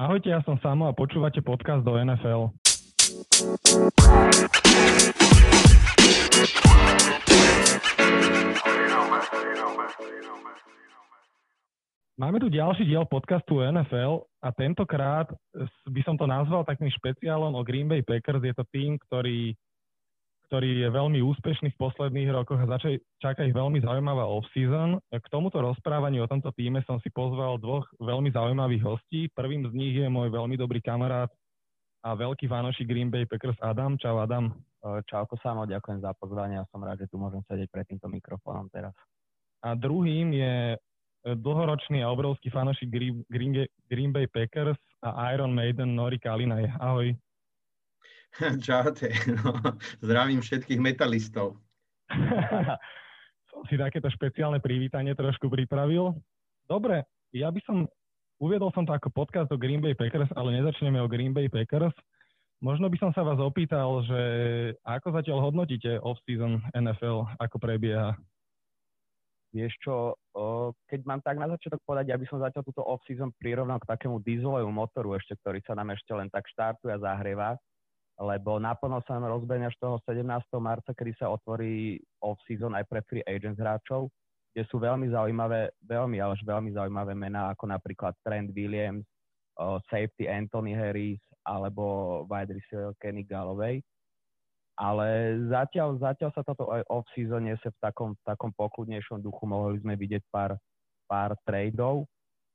Ahojte, ja som Samo a počúvate podcast do NFL. Máme tu ďalší diel podcastu NFL a tentokrát by som to nazval takým špeciálom o Green Bay Packers. Je to tým, ktorý, ktorý je veľmi úspešný v posledných rokoch a začaj, čaká ich veľmi zaujímavá off-season. K tomuto rozprávaniu o tomto týme som si pozval dvoch veľmi zaujímavých hostí. Prvým z nich je môj veľmi dobrý kamarát a veľký fanoši Green Bay Packers Adam. Čau Adam. Čauko Samo, ďakujem za pozvanie a som rád, že tu môžem sedieť pred týmto mikrofónom teraz. A druhým je dlhoročný a obrovský fanošik Green, Green, Green Bay Packers a Iron Maiden Nori Kalinaj. Ahoj. Čaute. No, zdravím všetkých metalistov. som si takéto špeciálne privítanie trošku pripravil. Dobre, ja by som, uviedol som to ako podcast o Green Bay Packers, ale nezačneme o Green Bay Packers. Možno by som sa vás opýtal, že ako zatiaľ hodnotíte off-season NFL, ako prebieha? Vieš čo, keď mám tak na začiatok povedať, ja by som zatiaľ túto off-season prirovnal k takému dieselovému motoru ešte, ktorý sa nám ešte len tak štartuje a zahrieva, lebo naplno sa nám rozbehne až toho 17. marca, kedy sa otvorí off-season aj pre free agents hráčov, kde sú veľmi zaujímavé, veľmi, ale veľmi zaujímavé mená, ako napríklad Trent Williams, safety Anthony Harris alebo wide receiver Kenny Galloway ale zatiaľ, zatiaľ sa toto off-season sa v takom, v takom pokludnejšom duchu. Mohli sme vidieť pár, pár tradeov.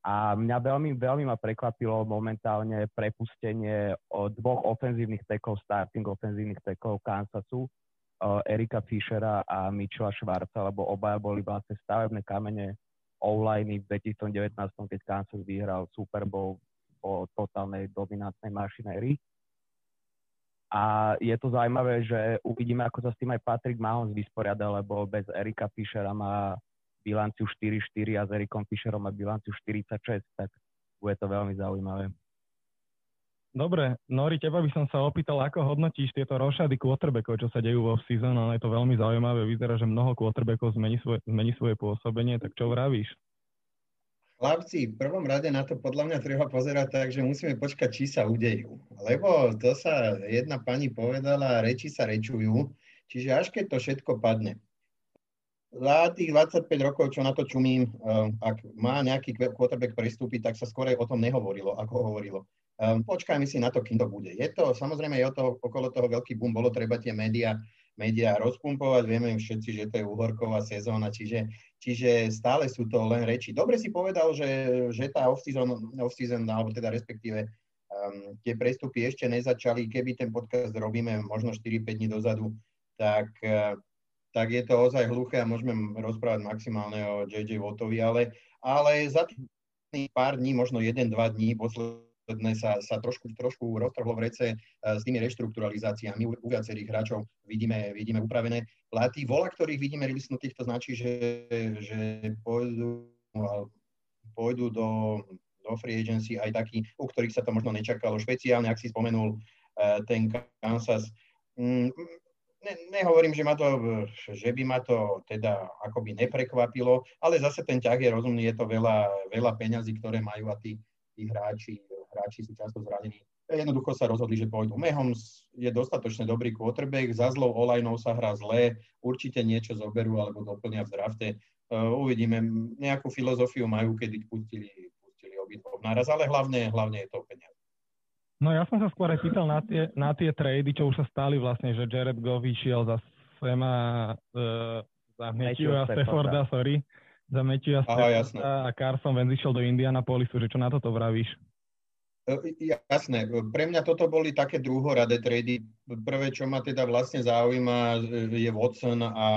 A mňa veľmi, veľmi ma prekvapilo momentálne prepustenie dvoch ofenzívnych tekov, starting ofenzívnych tekov Kansasu, Erika Fischera a Mitchella Schwarza, lebo obaja boli vlastne stavebné kamene online v 2019, keď Kansas vyhral Super Bowl po totálnej dominantnej mašinérii. A je to zaujímavé, že uvidíme, ako sa s tým aj Patrick Mahomes vysporiada, lebo bez Erika Fischera má bilanciu 4-4 a s Erikom Fischerom má bilanciu 46, tak bude to veľmi zaujímavé. Dobre, Nori, teba by som sa opýtal, ako hodnotíš tieto rošady quarterbackov, čo sa dejú vo season, ale je to veľmi zaujímavé. Vyzerá, že mnoho quarterbackov zmení svoje, zmení svoje pôsobenie, tak čo vravíš? Chlapci, v prvom rade na to podľa mňa treba pozerať tak, že musíme počkať, či sa udejú. Lebo to sa jedna pani povedala, reči sa rečujú, čiže až keď to všetko padne. Za tých 25 rokov, čo na to čumím, eh, ak má nejaký quarterback pristúpiť, tak sa skôr o tom nehovorilo, ako hovorilo. Eh, počkajme si na to, kým to bude. Je to, samozrejme, je to, okolo toho veľký boom, bolo treba tie médiá médiá rozpumpovať. Vieme všetci, že to je uhorková sezóna, čiže, čiže stále sú to len reči. Dobre si povedal, že, že tá off-season, off-season alebo teda respektíve um, tie prestupy ešte nezačali. Keby ten podcast robíme možno 4-5 dní dozadu, tak, tak je to ozaj hluché a môžeme rozprávať maximálne o JJ Wattovi, ale, ale za tých pár dní, možno 1-2 dní posledných posledné sa, sa trošku, trošku roztrhlo v rece e, s tými reštrukturalizáciami. U, u viacerých hráčov vidíme, vidíme upravené platy. Vola, ktorých vidíme rilisnutých, to značí, že, že pôjdu, pôjdu do, do free agency aj takí, u ktorých sa to možno nečakalo. Špeciálne, ak si spomenul e, ten Kansas. Ne, nehovorím, že, ma to, že by ma to teda akoby neprekvapilo, ale zase ten ťah je rozumný, je to veľa, veľa peňazí, ktoré majú a tí, tí hráči hráči sú často zranení. Jednoducho sa rozhodli, že pôjdu. Mahomes je dostatočne dobrý quarterback, za zlou olajnou sa hrá zle, určite niečo zoberú alebo doplnia v drafte. Uh, uvidíme, nejakú filozofiu majú, kedy pustili, pustili obidvoch naraz, ale hlavne, hlavne je to peniaze. No ja som sa skôr aj pýtal na tie, na tie trady, čo už sa stali vlastne, že Jared Goff vyšiel za Sema, uh, za Matthewa Stafforda, sorry, za Matthewa Stafforda a Carson Wentz išiel do Indianapolisu, že čo na toto vravíš? E, jasné, pre mňa toto boli také druhoradé trady. Prvé, čo ma teda vlastne zaujíma, je Watson a,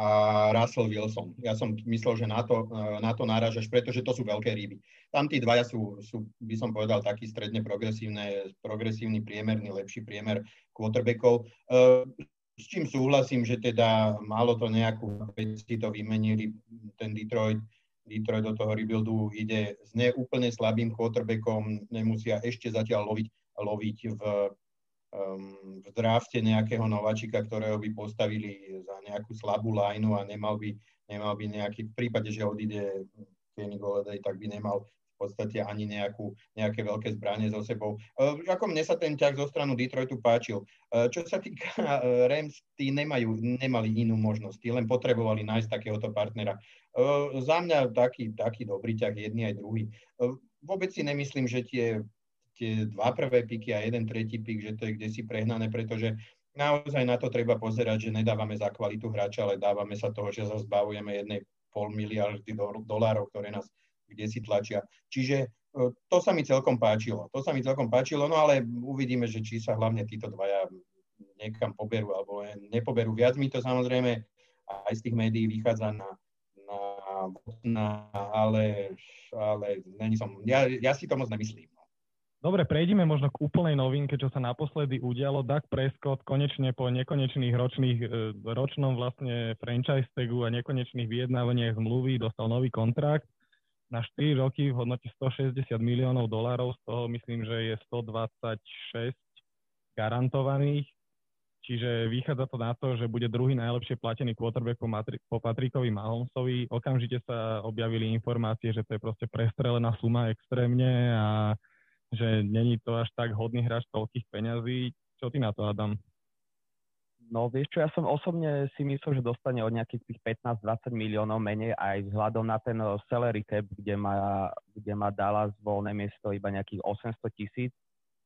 a Russell Wilson. Ja som myslel, že na to, e, na to náražaš, pretože to sú veľké ryby. Tam tí dvaja sú, sú, by som povedal, taký stredne progresívne, progresívny priemerný, lepší priemer quarterbackov. E, s čím súhlasím, že teda malo to nejakú veci, to vymenili ten Detroit Detroit do toho rebuildu ide s neúplne slabým quarterbackom, nemusia ešte zatiaľ loviť, loviť v, um, v drafte nejakého nováčika, ktorého by postavili za nejakú slabú lineu a nemal by, nemal by nejaký, v prípade, že odíde Kenny Golladay, tak by nemal v podstate ani nejakú, nejaké veľké zbranie so sebou. Uh, ako mne sa ten ťah zo stranu Detroitu páčil. Uh, čo sa týka uh, Rams, tí nemajú, nemali inú možnosť, tí len potrebovali nájsť takéhoto partnera. Za mňa taký, taký dobrý ťah, jedný aj druhý. Uh, vôbec si nemyslím, že tie, tie dva prvé piky a jeden tretí pik, že to je kde si prehnané, pretože naozaj na to treba pozerať, že nedávame za kvalitu hráča, ale dávame sa toho, že sa zbavujeme jednej pol miliardy dolárov, ktoré nás kde si tlačia. Čiže e, to sa mi celkom páčilo. To sa mi celkom páčilo, no ale uvidíme, že či sa hlavne títo dvaja niekam poberú alebo nepoberú. Viac mi to samozrejme aj z tých médií vychádza na, na, na ale, ale není som, ja, ja si to moc nemyslím. Dobre, prejdime možno k úplnej novinke, čo sa naposledy udialo. Doug Prescott konečne po nekonečných ročných, e, ročnom vlastne franchise tagu a nekonečných vyjednávaniach zmluvy dostal nový kontrakt na 4 roky v hodnote 160 miliónov dolárov, z toho myslím, že je 126 garantovaných, čiže vychádza to na to, že bude druhý najlepšie platený quarterback po, Matri- po Patrikovi Mahomesovi. Okamžite sa objavili informácie, že to je proste prestrelená suma extrémne a že není to až tak hodný hráč toľkých peňazí. Čo ty na to, Adam? No vieš čo, ja som osobne si myslel, že dostane od nejakých tých 15-20 miliónov menej aj vzhľadom na ten eh, salary cap, kde má, kde má Dallas voľné miesto iba nejakých 800 tisíc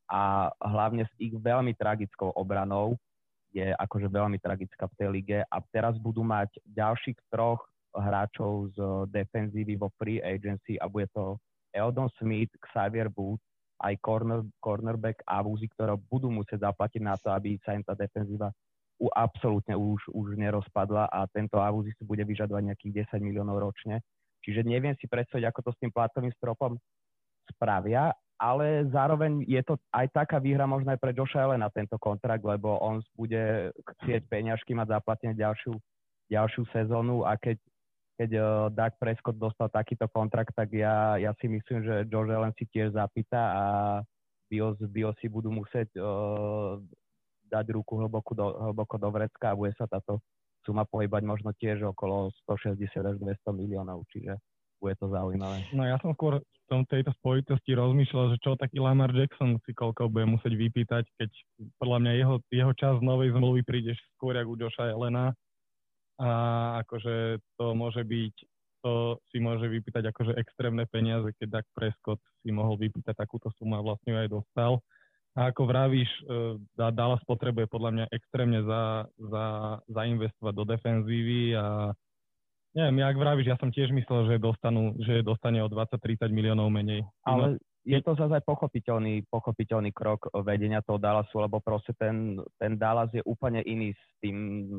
a hlavne s ich veľmi tragickou obranou je akože veľmi tragická v tej lige a teraz budú mať ďalších troch hráčov z defenzívy vo free agency a bude to Eldon Smith, Xavier Booth, aj corner, cornerback a Vuzi, ktoré budú musieť zaplatiť na to, aby sa im tá defenzíva u, absolútne už, už nerozpadla a tento Avuzi si bude vyžadovať nejakých 10 miliónov ročne. Čiže neviem si predstaviť, ako to s tým platovým stropom spravia, ale zároveň je to aj taká výhra možno aj pre Joša na tento kontrakt, lebo on bude chcieť peňažky mať zaplatené ďalšiu, ďalšiu sezónu a keď, keď uh, Doug Prescott dostal takýto kontrakt, tak ja, ja si myslím, že Josh Allen si tiež zapýta a Bios, Bios budú musieť uh, dať ruku hlboko do, hlboko do vrecka a bude sa táto suma pohybať možno tiež okolo 160 až 200 miliónov, čiže bude to zaujímavé. No ja som skôr v tom tejto spojitosti rozmýšľal, že čo taký Lamar Jackson si koľko bude musieť vypýtať, keď podľa mňa jeho, jeho čas novej zmluvy príde skôr ako u Joša Elena a akože to môže byť to si môže vypýtať akože extrémne peniaze, keď Dak Prescott si mohol vypýtať takúto sumu a vlastne ju aj dostal. A ako vravíš, e, Dallas potrebuje podľa mňa extrémne za, za, zainvestovať do defenzívy a neviem, jak vravíš, ja som tiež myslel, že, dostanú, že dostane o 20-30 miliónov menej. Ale je to zase aj pochopiteľný, pochopiteľný krok vedenia toho Dallasu, lebo proste ten, ten Dallas je úplne iný s tým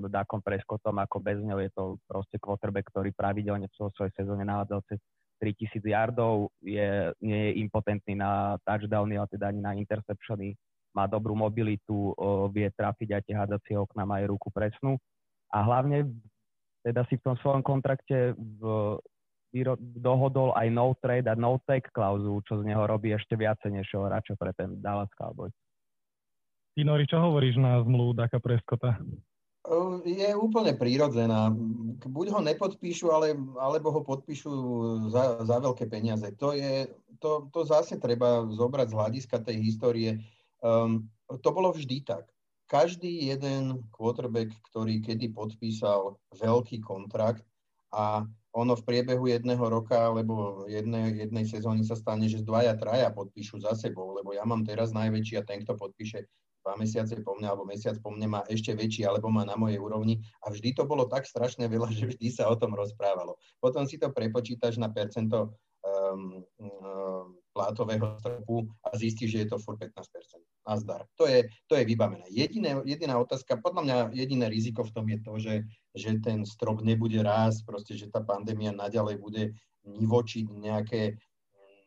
Dakom Prescottom, ako bez neho. Je to proste quarterback, ktorý pravidelne v svojej sezóne nahádzal cez 3000 yardov, je, nie je impotentný na touchdowny, ale teda ani na interceptiony, má dobrú mobilitu, vie trafiť aj tie hádacie okna, má aj ruku presnú. A hlavne teda si v tom svojom kontrakte v, dohodol aj no trade a no take klauzu, čo z neho robí ešte viacej než hráča pre ten Dallas Cowboys. Tinori, čo hovoríš na zmluvu Daka Preskota? je úplne prírodzená. Buď ho nepodpíšu, ale, alebo ho podpíšu za, za veľké peniaze. To, je, to, to zase treba zobrať z hľadiska tej histórie. Um, to bolo vždy tak. Každý jeden quarterback, ktorý kedy podpísal veľký kontrakt a ono v priebehu jedného roka alebo jednej, jednej sezóny sa stane, že dvaja, traja podpíšu za sebou, lebo ja mám teraz najväčší a ten, kto podpíše dva mesiace po mne alebo mesiac po mne má ešte väčší alebo má na mojej úrovni a vždy to bolo tak strašne veľa, že vždy sa o tom rozprávalo. Potom si to prepočítaš na percento um, um, plátového stropu a zistíš, že je to furt 15%. Nazdar. To je, to je vybavené. Jediné, jediná otázka, podľa mňa jediné riziko v tom je to, že, že ten strop nebude rásť, proste, že tá pandémia naďalej bude nivočiť nejaké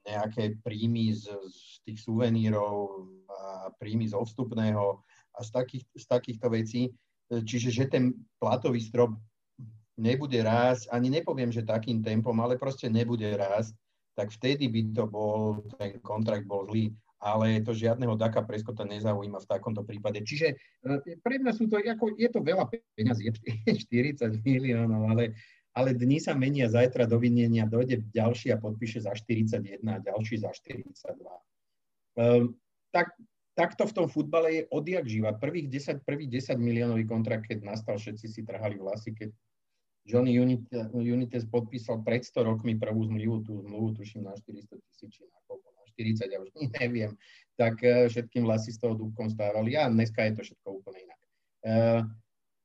nejaké príjmy z, z tých suvenírov a príjmy zo vstupného a z, takých, z takýchto vecí. Čiže, že ten platový strop nebude rásť, ani nepoviem, že takým tempom, ale proste nebude rásť, tak vtedy by to bol, ten kontrakt bol zlý, ale to žiadneho Daka Preskota nezaujíma v takomto prípade. Čiže e, pre mňa sú to, ako, je to veľa peniazí, 40 miliónov, ale ale dni sa menia, zajtra dovinenia dojde ďalší a podpíše za 41 a ďalší za 42. Um, tak, takto v tom futbale je odjak živa. Prvých 10, prvý 10 miliónový kontrakt, keď nastal, všetci si trhali vlasy, keď Johnny Unites podpísal pred 100 rokmi prvú zmluvu, tú zmluvu tuším na 400 tisíc, na 40, ja už neviem, tak uh, všetkým vlasy z toho dúbkom stávali a dneska je to všetko úplne inak. Uh,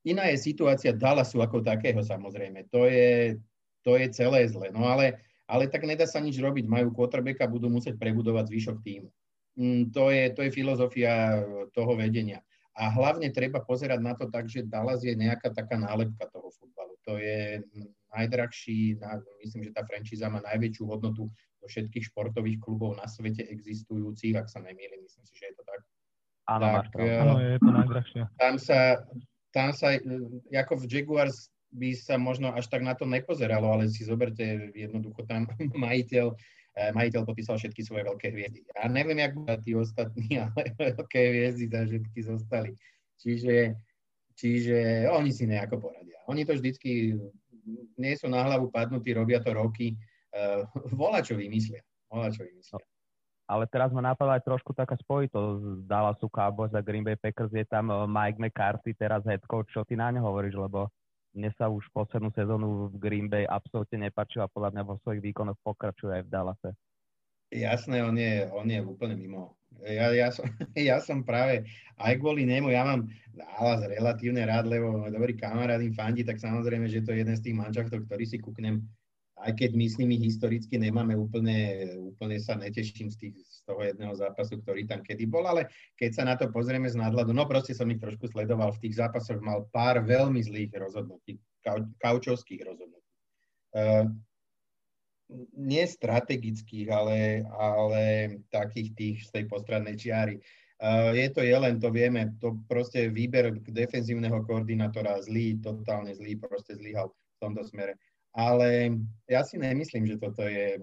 Iná je situácia Dallasu ako takého samozrejme. To je, to je celé zle. No ale, ale tak nedá sa nič robiť. Majú quarterbacka, budú musieť prebudovať zvyšok týmu. Mm, to, je, to je filozofia toho vedenia. A hlavne treba pozerať na to tak, že Dallas je nejaká taká nálepka toho futbalu. To je najdrahší, myslím, že tá franchíza má najväčšiu hodnotu do všetkých športových klubov na svete existujúcich, ak sa nemýlim, myslím si, že je to tak. Áno, tak, áno je to najdrahšie. Tam sa, tam sa, e, ako v Jaguars by sa možno až tak na to nepozeralo, ale si zoberte jednoducho tam majiteľ, e, majiteľ podpísal všetky svoje veľké hviezdy. Ja neviem, jak budú tí ostatní, ale veľké hviezdy tam všetky zostali. Čiže, čiže oni si nejako poradia. Oni to vždycky nie sú na hlavu padnutí, robia to roky. Uh, volá, čo vymyslia. Volá, čo vymyslia ale teraz ma napadá aj trošku taká spojitosť z Dallasu Cowboys a Green Bay Packers. Je tam eh, Mike McCarthy, teraz head coach. Čo ty na ne hovoríš? Lebo mne sa už poslednú sezónu v Green Bay absolútne a podľa mňa vo svojich výkonoch pokračuje aj v Dallase. Jasné, on je, on je úplne mimo. Ja, ja, som, ja som práve aj kvôli nemu, ja mám Dallas relatívne rád, lebo dobrý kamarát im fandí, tak samozrejme, že to je jeden z tých mančaftov, ktorý si kúknem aj keď my s nimi historicky nemáme úplne, úplne sa neteším z, tých, z toho jedného zápasu, ktorý tam kedy bol, ale keď sa na to pozrieme z nadhľadu, no proste som ich trošku sledoval, v tých zápasoch mal pár veľmi zlých rozhodnutí, kau, kaučovských rozhodnutí. Uh, nie strategických, ale, ale takých tých z tej postradnej čiary. Uh, je to len to vieme, to proste výber defenzívneho koordinátora zlý, totálne zlý, proste zlyhal v tomto smere ale ja si nemyslím, že toto je,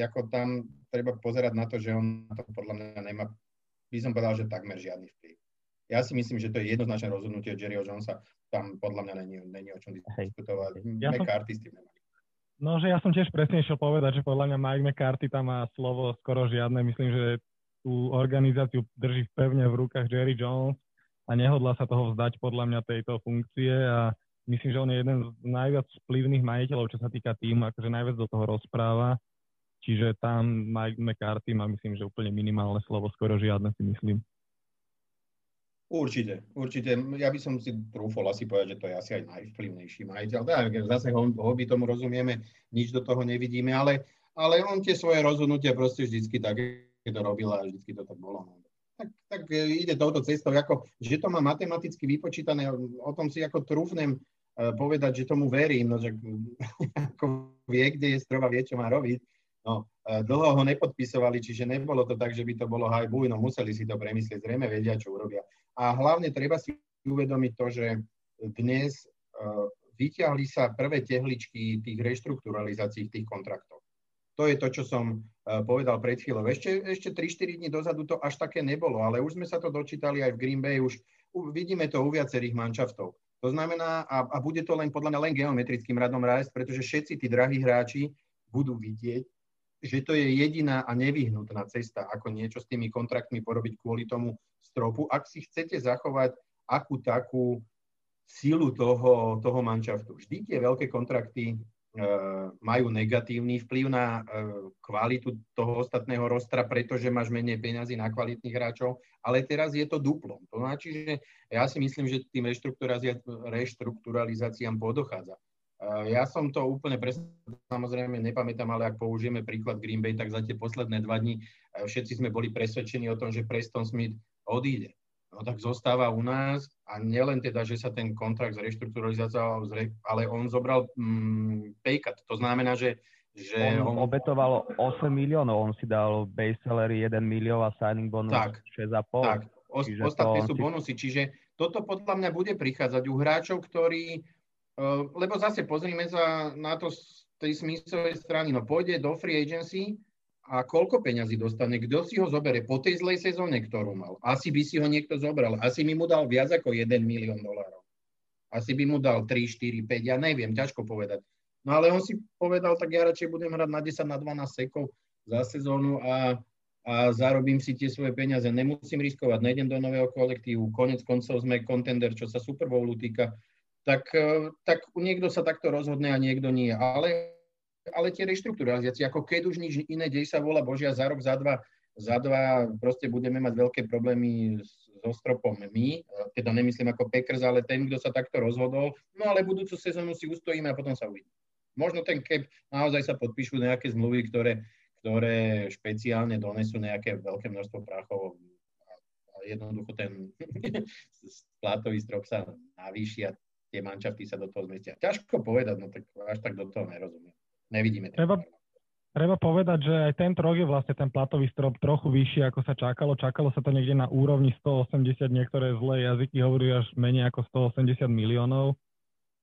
ako tam treba pozerať na to, že on to podľa mňa nemá, by som povedal, že takmer žiadny vplyv. Ja si myslím, že to je jednoznačné rozhodnutie Jerryho Jonesa, tam podľa mňa není, není o čom diskutovať. Ja McCarthy s tým nemá. No, že ja som tiež presne išiel povedať, že podľa mňa Mike McCarthy tam má slovo skoro žiadne. Myslím, že tú organizáciu drží pevne v rukách Jerry Jones a nehodla sa toho vzdať podľa mňa tejto funkcie a myslím, že on je jeden z najviac vplyvných majiteľov, čo sa týka týmu, akože najviac do toho rozpráva. Čiže tam Mike McCarthy má, myslím, že úplne minimálne slovo, skoro žiadne si myslím. Určite, určite. Ja by som si trúfol asi povedať, že to je asi aj najvplyvnejší majiteľ. Tak, zase ho, by tomu rozumieme, nič do toho nevidíme, ale, ale on tie svoje rozhodnutia proste vždycky tak to robil a vždycky to tak bolo. No. Tak, tak ide touto cestou, ako, že to má matematicky vypočítané, o tom si ako trúfnem E, povedať, že tomu verím, no že ako vie, kde je strova, vie, čo má robiť. No, e, dlho ho nepodpisovali, čiže nebolo to tak, že by to bolo haj buj, no museli si to premyslieť, zrejme vedia, čo urobia. A hlavne treba si uvedomiť to, že dnes uh, vyťahli sa prvé tehličky tých reštrukturalizácií tých kontraktov. To je to, čo som uh, povedal pred chvíľou. Ešte, ešte 3-4 dní dozadu to až také nebolo, ale už sme sa to dočítali aj v Green Bay, už vidíme to u viacerých manšaftov. To znamená, a, a bude to len podľa mňa len geometrickým radom rásť, pretože všetci tí drahí hráči budú vidieť, že to je jediná a nevyhnutná cesta, ako niečo s tými kontraktmi porobiť kvôli tomu stropu. Ak si chcete zachovať akú takú silu toho, toho manšaftu. Vždy tie veľké kontrakty majú negatívny vplyv na e, kvalitu toho ostatného rostra, pretože máš menej peňazí na kvalitných hráčov, ale teraz je to duplom. To znači, že ja si myslím, že tým reštrukturalizáciám podochádza. E, ja som to úplne presne, samozrejme nepamätám, ale ak použijeme príklad Green Bay, tak za tie posledné dva dní všetci sme boli presvedčení o tom, že Preston Smith odíde no tak zostáva u nás a nielen teda, že sa ten kontrakt zreštrukturalizoval, ale on zobral mm, paycut. To znamená, že že on, on obetoval 8 miliónov, on si dal base salary 1 milión a signing bonus tak, 6,5. Tak, o, ostatné sú si... bonusy, čiže toto podľa mňa bude prichádzať u hráčov, ktorí, uh, lebo zase pozrime sa na to z tej smyslovej strany, no pôjde do free agency, a koľko peňazí dostane, kto si ho zoberie po tej zlej sezóne, ktorú mal. Asi by si ho niekto zobral. Asi by mu dal viac ako 1 milión dolárov. Asi by mu dal 3, 4, 5, ja neviem, ťažko povedať. No ale on si povedal, tak ja radšej budem hrať na 10, na 12 sekov za sezónu a, a zarobím si tie svoje peniaze. Nemusím riskovať, nejdem do nového kolektívu, konec koncov sme contender, čo sa Super Bowlu týka. Tak, e, tak niekto sa takto rozhodne a niekto nie. Ale, ale tie reštrukturalizácie, ako keď už nič iné dej sa volá Božia za rok, za dva, za dva proste budeme mať veľké problémy so stropom my, teda nemyslím ako Packers, ale ten, kto sa takto rozhodol, no ale budúcu sezónu si ustojíme a potom sa uvidí. Možno ten cap, naozaj sa podpíšu nejaké zmluvy, ktoré, ktoré špeciálne donesú nejaké veľké množstvo prachov a jednoducho ten plátový strop sa navýši a tie mančafty sa do toho zmestia. Ťažko povedať, no tak až tak do toho nerozumiem. Nevidíme. Treba, treba povedať, že aj tento rok je vlastne ten platový strop trochu vyšší, ako sa čakalo. Čakalo sa to niekde na úrovni 180, niektoré zlé jazyky hovorí až menej ako 180 miliónov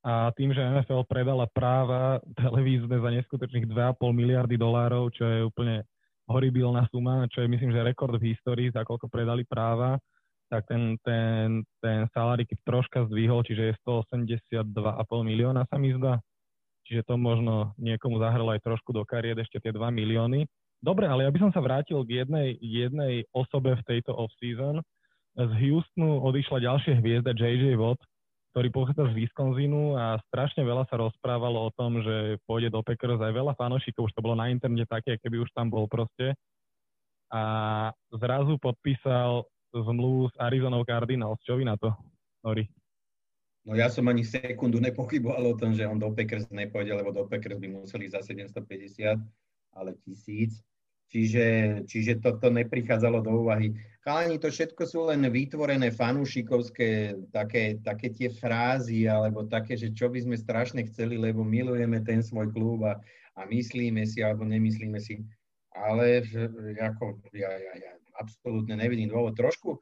a tým, že NFL predala práva televízne za neskutočných 2,5 miliardy dolárov, čo je úplne horibilná suma, čo je myslím, že rekord v histórii, za koľko predali práva, tak ten, ten, ten salary troška zdvihol, čiže je 182,5 milióna sa mi zdá. Čiže to možno niekomu zahralo aj trošku do kariet ešte tie 2 milióny. Dobre, ale ja by som sa vrátil k jednej, jednej osobe v tejto off-season. Z Houstonu odišla ďalšia hviezda JJ Watt, ktorý pochádza z Wisconsinu a strašne veľa sa rozprávalo o tom, že pôjde do Packers aj veľa fanošikov, už to bolo na internete také, keby už tam bol proste. A zrazu podpísal zmluvu s Arizona Cardinals. Čo vy na to, Nori? No ja som ani sekundu nepochyboval o tom, že on do Packers nepôjde, lebo do Packers by museli za 750, ale tisíc. Čiže, čiže toto neprichádzalo do úvahy. Chalani, to všetko sú len vytvorené fanúšikovské také, také tie frázy, alebo také, že čo by sme strašne chceli, lebo milujeme ten svoj klub a, a myslíme si, alebo nemyslíme si. Ale ako, ja, ja, ja absolútne nevidím dôvod. Trošku,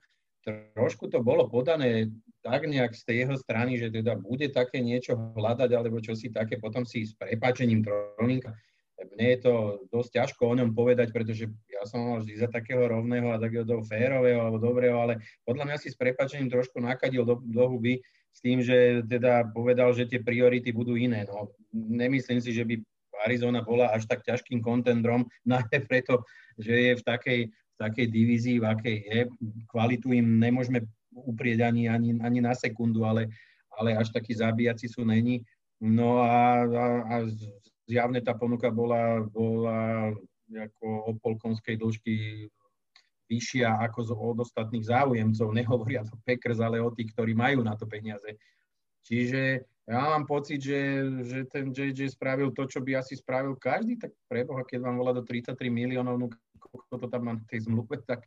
trošku to bolo podané tak nejak z tej jeho strany, že teda bude také niečo hľadať, alebo čo si také, potom si s prepáčením trollinga mne je to dosť ťažko o ňom povedať, pretože ja som mal vždy za takého rovného a takého férového alebo dobrého, ale podľa mňa si s prepačením trošku nakadil do, do huby s tým, že teda povedal, že tie priority budú iné. No, nemyslím si, že by Arizona bola až tak ťažkým kontendrom, najmä preto, že je v takej, takej divízii, v akej je. Kvalitu im nemôžeme uprieť ani, ani, ani na sekundu, ale, ale až takí zabíjaci sú není. No a, a, a zjavne tá ponuka bola, bola ako o polkonskej dĺžky vyššia ako od ostatných záujemcov, nehovoria to Packers, ale o tých, ktorí majú na to peniaze. Čiže ja mám pocit, že, že ten JJ spravil to, čo by asi spravil každý, tak preboha, keď vám volá do 33 miliónov, no koľko to tam má na tej zmluve, tak,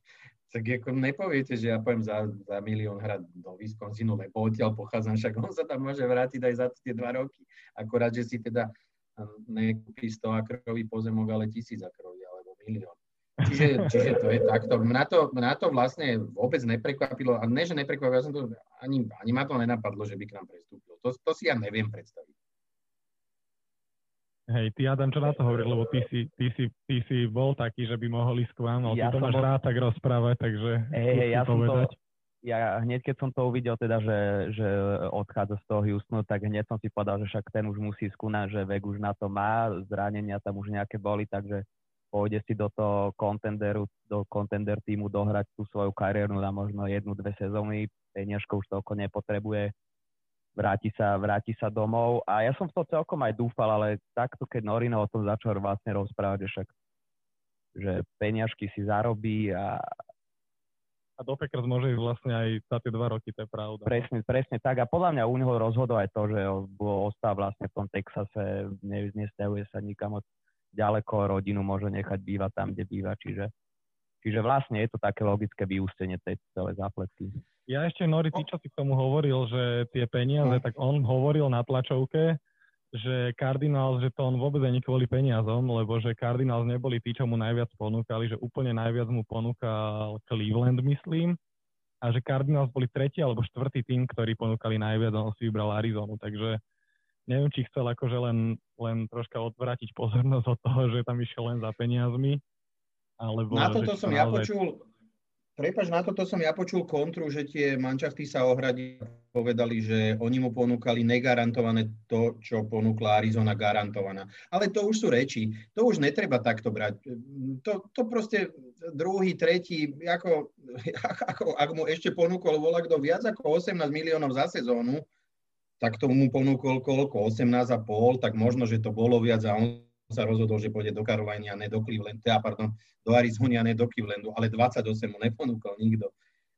tak ako nepoviete, že ja poviem za, za milión hrať do Wisconsinu, lebo odtiaľ pochádzam, však on sa tam môže vrátiť aj za tie dva roky. Akorát, že si teda nekúpi 100 akrový pozemok, ale tisíc akrový alebo milión. Čiže, čiže to je takto. Mňa to, mňa to vlastne vôbec neprekvapilo. A ne, že neprekvapilo, ja som to, ani, ani ma to nenapadlo, že by k nám prestúpil. To, to si ja neviem predstaviť. Hej, ty Adam, čo na to hovoríš, lebo ty si, ty, si, ty si bol taký, že by mohol ísť k vám, ale ja ty to máš bol... rád tak rozprávať, takže hey, hey, ja som to, ja hneď keď som to uvidel teda, že, že odchádza z toho Houstonu, tak hneď som si povedal, že však ten už musí skúnať, že vek už na to má, zranenia tam už nejaké boli, takže pôjde si do toho contenderu, do contender týmu dohrať tú svoju kariéru na možno jednu, dve sezóny, peniažko už toľko nepotrebuje, vráti sa, vráti sa domov a ja som v to celkom aj dúfal, ale takto keď Norino o tom začal vlastne rozprávať, že však že peniažky si zarobí a, a do Packers môže ísť vlastne aj za tie dva roky, to je pravda. Presne, presne tak. A podľa mňa u neho rozhodol aj to, že ostal vlastne v tom Texase, ne, nesťahuje sa nikam od ďaleko, rodinu môže nechať bývať tam, kde býva, čiže, čiže vlastne je to také logické vyústenie tej celej zápletky. Ja ešte, Nori, ty, čo si k tomu hovoril, že tie peniaze, hm. tak on hovoril na tlačovke, že Cardinals, že to on vôbec ani kvôli peniazom, lebo že Cardinals neboli tí, čo mu najviac ponúkali, že úplne najviac mu ponúkal Cleveland, myslím, a že Cardinals boli tretí alebo štvrtý tým, ktorí ponúkali najviac, on si vybral Arizonu, takže neviem, či chcel akože len, len troška odvrátiť pozornosť od toho, že tam išiel len za peniazmi, alebo... Na toto som naozaj... ja počul, Prepač, na toto som ja počul kontru, že tie mančafty sa ohradili povedali, že oni mu ponúkali negarantované to, čo ponúkla Arizona garantovaná. Ale to už sú reči, to už netreba takto brať. To, to proste druhý, tretí, ako, ako, ak mu ešte ponúkol volá kto viac ako 18 miliónov za sezónu, tak to mu ponúkol koľko? 18,5, tak možno, že to bolo viac a on sa rozhodol, že pôjde do Caroliny a ne do Cleveland, teda, pardon, do Arizony a ne do Clevelandu, ale 28 mu neponúkol nikto.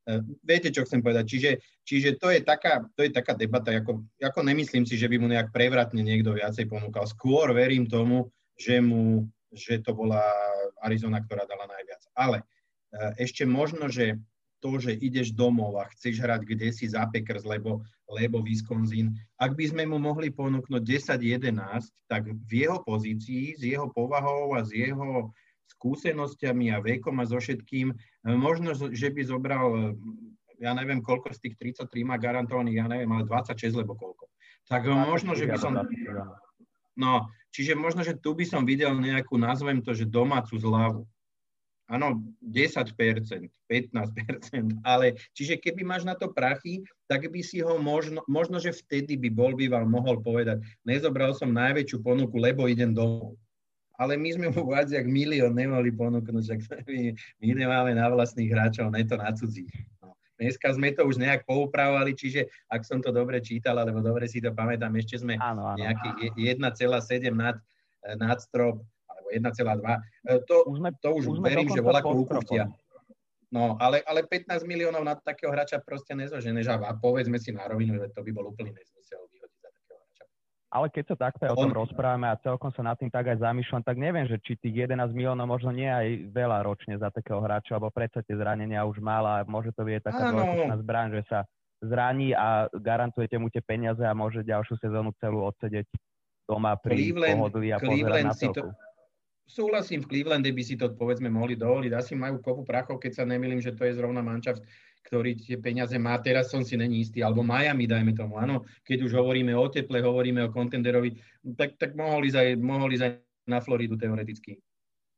Uh, viete, čo chcem povedať? Čiže, čiže to, je taká, to je taká debata, ako, ako nemyslím si, že by mu nejak prevratne niekto viacej ponúkal. Skôr verím tomu, že, mu, že to bola Arizona, ktorá dala najviac. Ale uh, ešte možno, že to, že ideš domov a chceš hrať kde si za Packers, lebo, lebo Wisconsin, ak by sme mu mohli ponúknuť 10-11, tak v jeho pozícii, s jeho povahou a s jeho skúsenosťami a vekom a so všetkým, možno, že by zobral, ja neviem, koľko z tých 33 má garantovaných, ja neviem, ale 26, lebo koľko. Tak možno, že by som... No, čiže možno, že tu by som videl nejakú, nazvem to, že domácu zľavu áno, 10%, 15%, ale čiže keby máš na to prachy, tak by si ho možno, možno že vtedy by bol býval mohol povedať, nezobral som najväčšiu ponuku, lebo idem domov. Ale my sme mu viac jak milión nemali ponúknuť, že my, my nemáme na vlastných hráčov, ne to na cudzích. No. Dneska sme to už nejak poupravovali, čiže ak som to dobre čítal, alebo dobre si to pamätám, ešte sme áno, áno. nejakých 1,7 nad, nad strop 1,2. E, to už, sme, to už, už verím, že volá ukúftia. No, ale, ale 15 miliónov na takého hráča proste nezoženeš a povedzme si na rovinu, že to by bol úplný nezmysel vyhodiť za takého hráča. Ale keď sa takto o tom rozprávame a celkom sa nad tým tak aj zamýšľam, tak neviem, že či tých 11 miliónov možno nie aj veľa ročne za takého hráča, alebo predsa tie zranenia už mal a môže to byť taká dôležitá zbraň, že sa zraní a garantujete mu tie peniaze a môže ďalšiu sezónu celú odsedeť doma pri Cleveland, pohodlí a Cleveland na to, súhlasím, v Clevelande by si to povedzme mohli dovoliť. Asi majú kopu prachov, keď sa nemýlim, že to je zrovna mančaft, ktorý tie peniaze má. Teraz som si není istý. Alebo Miami, dajme tomu. Áno, keď už hovoríme o teple, hovoríme o kontenderovi, tak, tak mohol ísť aj, mohol aj na Floridu teoreticky.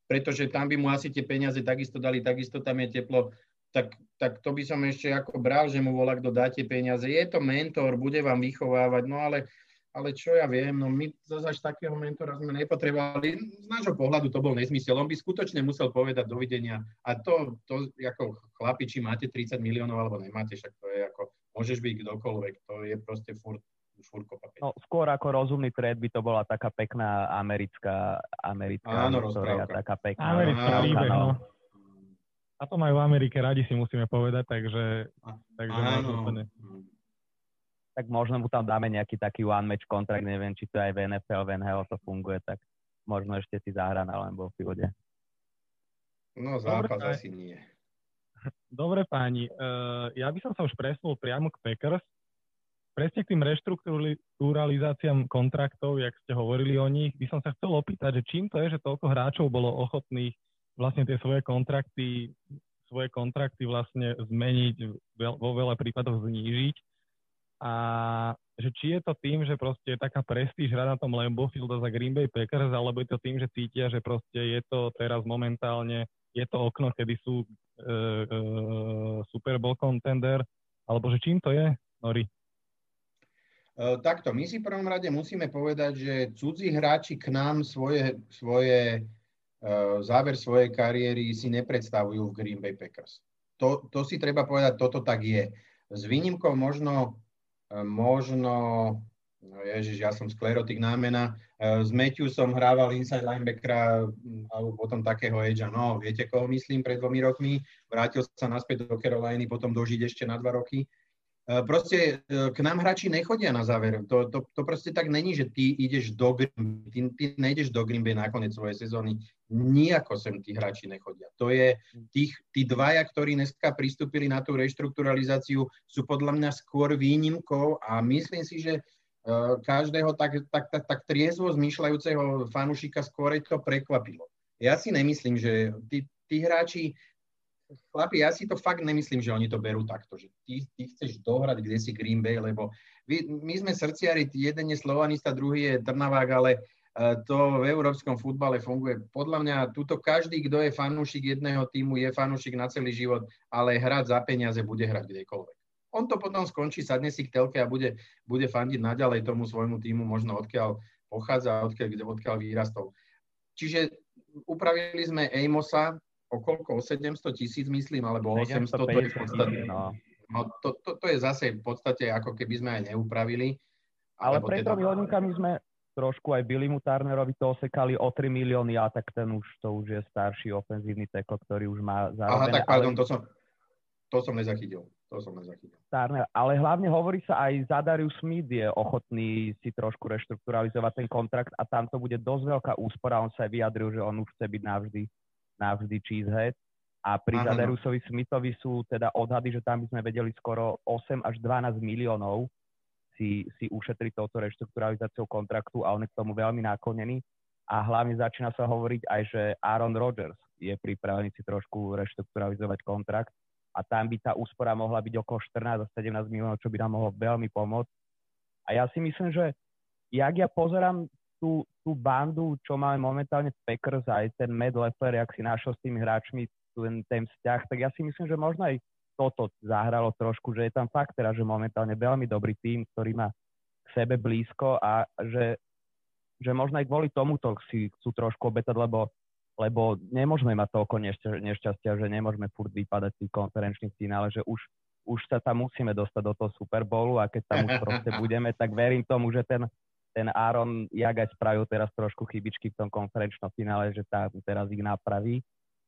Pretože tam by mu asi tie peniaze takisto dali, takisto tam je teplo. Tak, tak to by som ešte ako bral, že mu volá, kto dá tie peniaze. Je to mentor, bude vám vychovávať, no ale ale čo ja viem, no my zase až takého mentora sme nepotrebovali. Z nášho pohľadu to bol nezmysel. On by skutočne musel povedať dovidenia. A to, to ako chlapi, či máte 30 miliónov alebo nemáte, však to je ako, môžeš byť kdokoľvek, to je proste furt, furt kopa No, skôr ako rozumný trade by to bola taká pekná americká, americká Áno, história, taká pekná. Americká príbeh, no. A to majú v Amerike radi, si musíme povedať, takže... takže áno tak možno mu tam dáme nejaký taký one match kontrakt, neviem, či to aj v NFL, v NHL to funguje, tak možno ešte si zahrá na len v vode. No zápas Dobre, asi nie. Dobre páni, uh, ja by som sa už presunul priamo k Packers. Presne k tým reštrukturalizáciám kontraktov, jak ste hovorili o nich, by som sa chcel opýtať, že čím to je, že toľko hráčov bolo ochotných vlastne tie svoje kontrakty svoje kontrakty vlastne zmeniť, vo veľa prípadoch znížiť a že či je to tým, že proste je taká prestíž hrať na tom Lambeau Field za Green Bay Packers, alebo je to tým, že cítia, že proste je to teraz momentálne, je to okno, kedy sú uh, uh, Super Bowl contender, alebo že čím to je, Nori? Uh, takto, my si v prvom rade musíme povedať, že cudzí hráči k nám svoje, svoje uh, záver svojej kariéry si nepredstavujú v Green Bay Packers. To, to si treba povedať, toto tak je. S výnimkou možno možno, no ježiš, ja som sklerotik námena, e, s Matthewsom hrával inside linebackera alebo potom takého edgea, no viete koho myslím, pred dvomi rokmi, vrátil sa naspäť do Caroliny, potom dožiť ešte na dva roky. E, proste e, k nám hráči nechodia na záver. To, to, to proste tak není, že ty ideš do Green ty, ty nejdeš do Green Bay na koniec svojej sezóny. Nijako sem tí hráči nechodia. To je tých, tí dvaja, ktorí dneska pristúpili na tú reštrukturalizáciu, sú podľa mňa skôr výnimkou a myslím si, že uh, každého tak, tak, tak, tak triezvo zmýšľajúceho fanúšika skôr to prekvapilo. Ja si nemyslím, že tí, tí hráči chlapi, ja si to fakt nemyslím, že oni to berú takto, že ty, ty chceš dohrať kde si Green Bay, lebo vy, my sme srdciari, jeden je Slovanista, druhý je Trnavák, ale to v európskom futbale funguje. Podľa mňa, tuto každý, kto je fanúšik jedného týmu, je fanúšik na celý život, ale hrať za peniaze bude hrať kdekoľvek. On to potom skončí, sadne si k telke a bude, bude fandiť naďalej tomu svojmu týmu, možno odkiaľ pochádza, odkiaľ, odkiaľ vyrastol. Čiže upravili sme Amosa o koľko? O 700 tisíc, myslím, alebo 800, to je v podstate, no. No, to, to, to je zase v podstate ako keby sme aj neupravili. Ale pred teda... hodínkami sme trošku aj Billymu Turnerovi to osekali o 3 milióny a tak ten už, to už je starší ofenzívny teko, ktorý už má zarobené. Aha, tak pardon, ale... to som, to som nezachytil. To som nezachytil. Turner, ale hlavne hovorí sa aj Zadarius Smith je ochotný si trošku reštrukturalizovať ten kontrakt a tam to bude dosť veľká úspora. On sa aj vyjadril, že on už chce byť navždy, navždy cheesehead. A pri Zadarusovi Smithovi sú teda odhady, že tam by sme vedeli skoro 8 až 12 miliónov si, si ušetriť touto reštrukturalizáciou kontraktu a on je k tomu veľmi náklonený. A hlavne začína sa hovoriť aj, že Aaron Rodgers je pripravený si trošku reštrukturalizovať kontrakt a tam by tá úspora mohla byť okolo 14 až 17 miliónov, čo by nám mohlo veľmi pomôcť. A ja si myslím, že jak ja pozerám tú, tú bandu, čo máme momentálne v Packers, aj ten Matt Leffler, jak si našiel s tými hráčmi ten, ten vzťah, tak ja si myslím, že možno aj toto zahralo trošku, že je tam fakt teda, že momentálne veľmi dobrý tým, ktorý má k sebe blízko a že, že možno aj kvôli tomuto si chcú trošku obetať, lebo, lebo nemôžeme mať toľko nešťastia, že nemôžeme furt vypadať v konferenčných finále, že už, už sa tam musíme dostať do toho Super Bowlu a keď tam už proste budeme, tak verím tomu, že ten, ten Aaron Jagaj spravil teraz trošku chybičky v tom konferenčnom finále, že tá, teraz ich napraví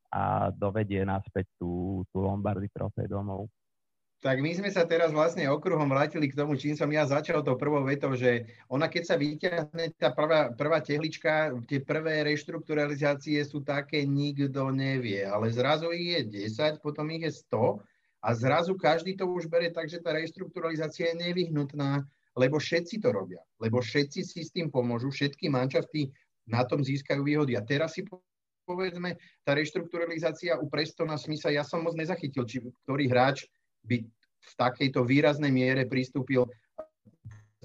a dovedie naspäť tú, tú Lombardy trofej domov. Tak my sme sa teraz vlastne okruhom vrátili k tomu, čím som ja začal tou prvou vetou, že ona keď sa vyťahne tá prvá, prvá tehlička, tie prvé reštrukturalizácie sú také, nikto nevie, ale zrazu ich je 10, potom ich je 100 a zrazu každý to už bere tak, že tá reštrukturalizácia je nevyhnutná, lebo všetci to robia, lebo všetci si s tým pomôžu, všetky mančafty na tom získajú výhody. A teraz si povedzme, tá reštrukturalizácia u Prestona Smitha, ja som moc nezachytil, či ktorý hráč by v takejto výraznej miere pristúpil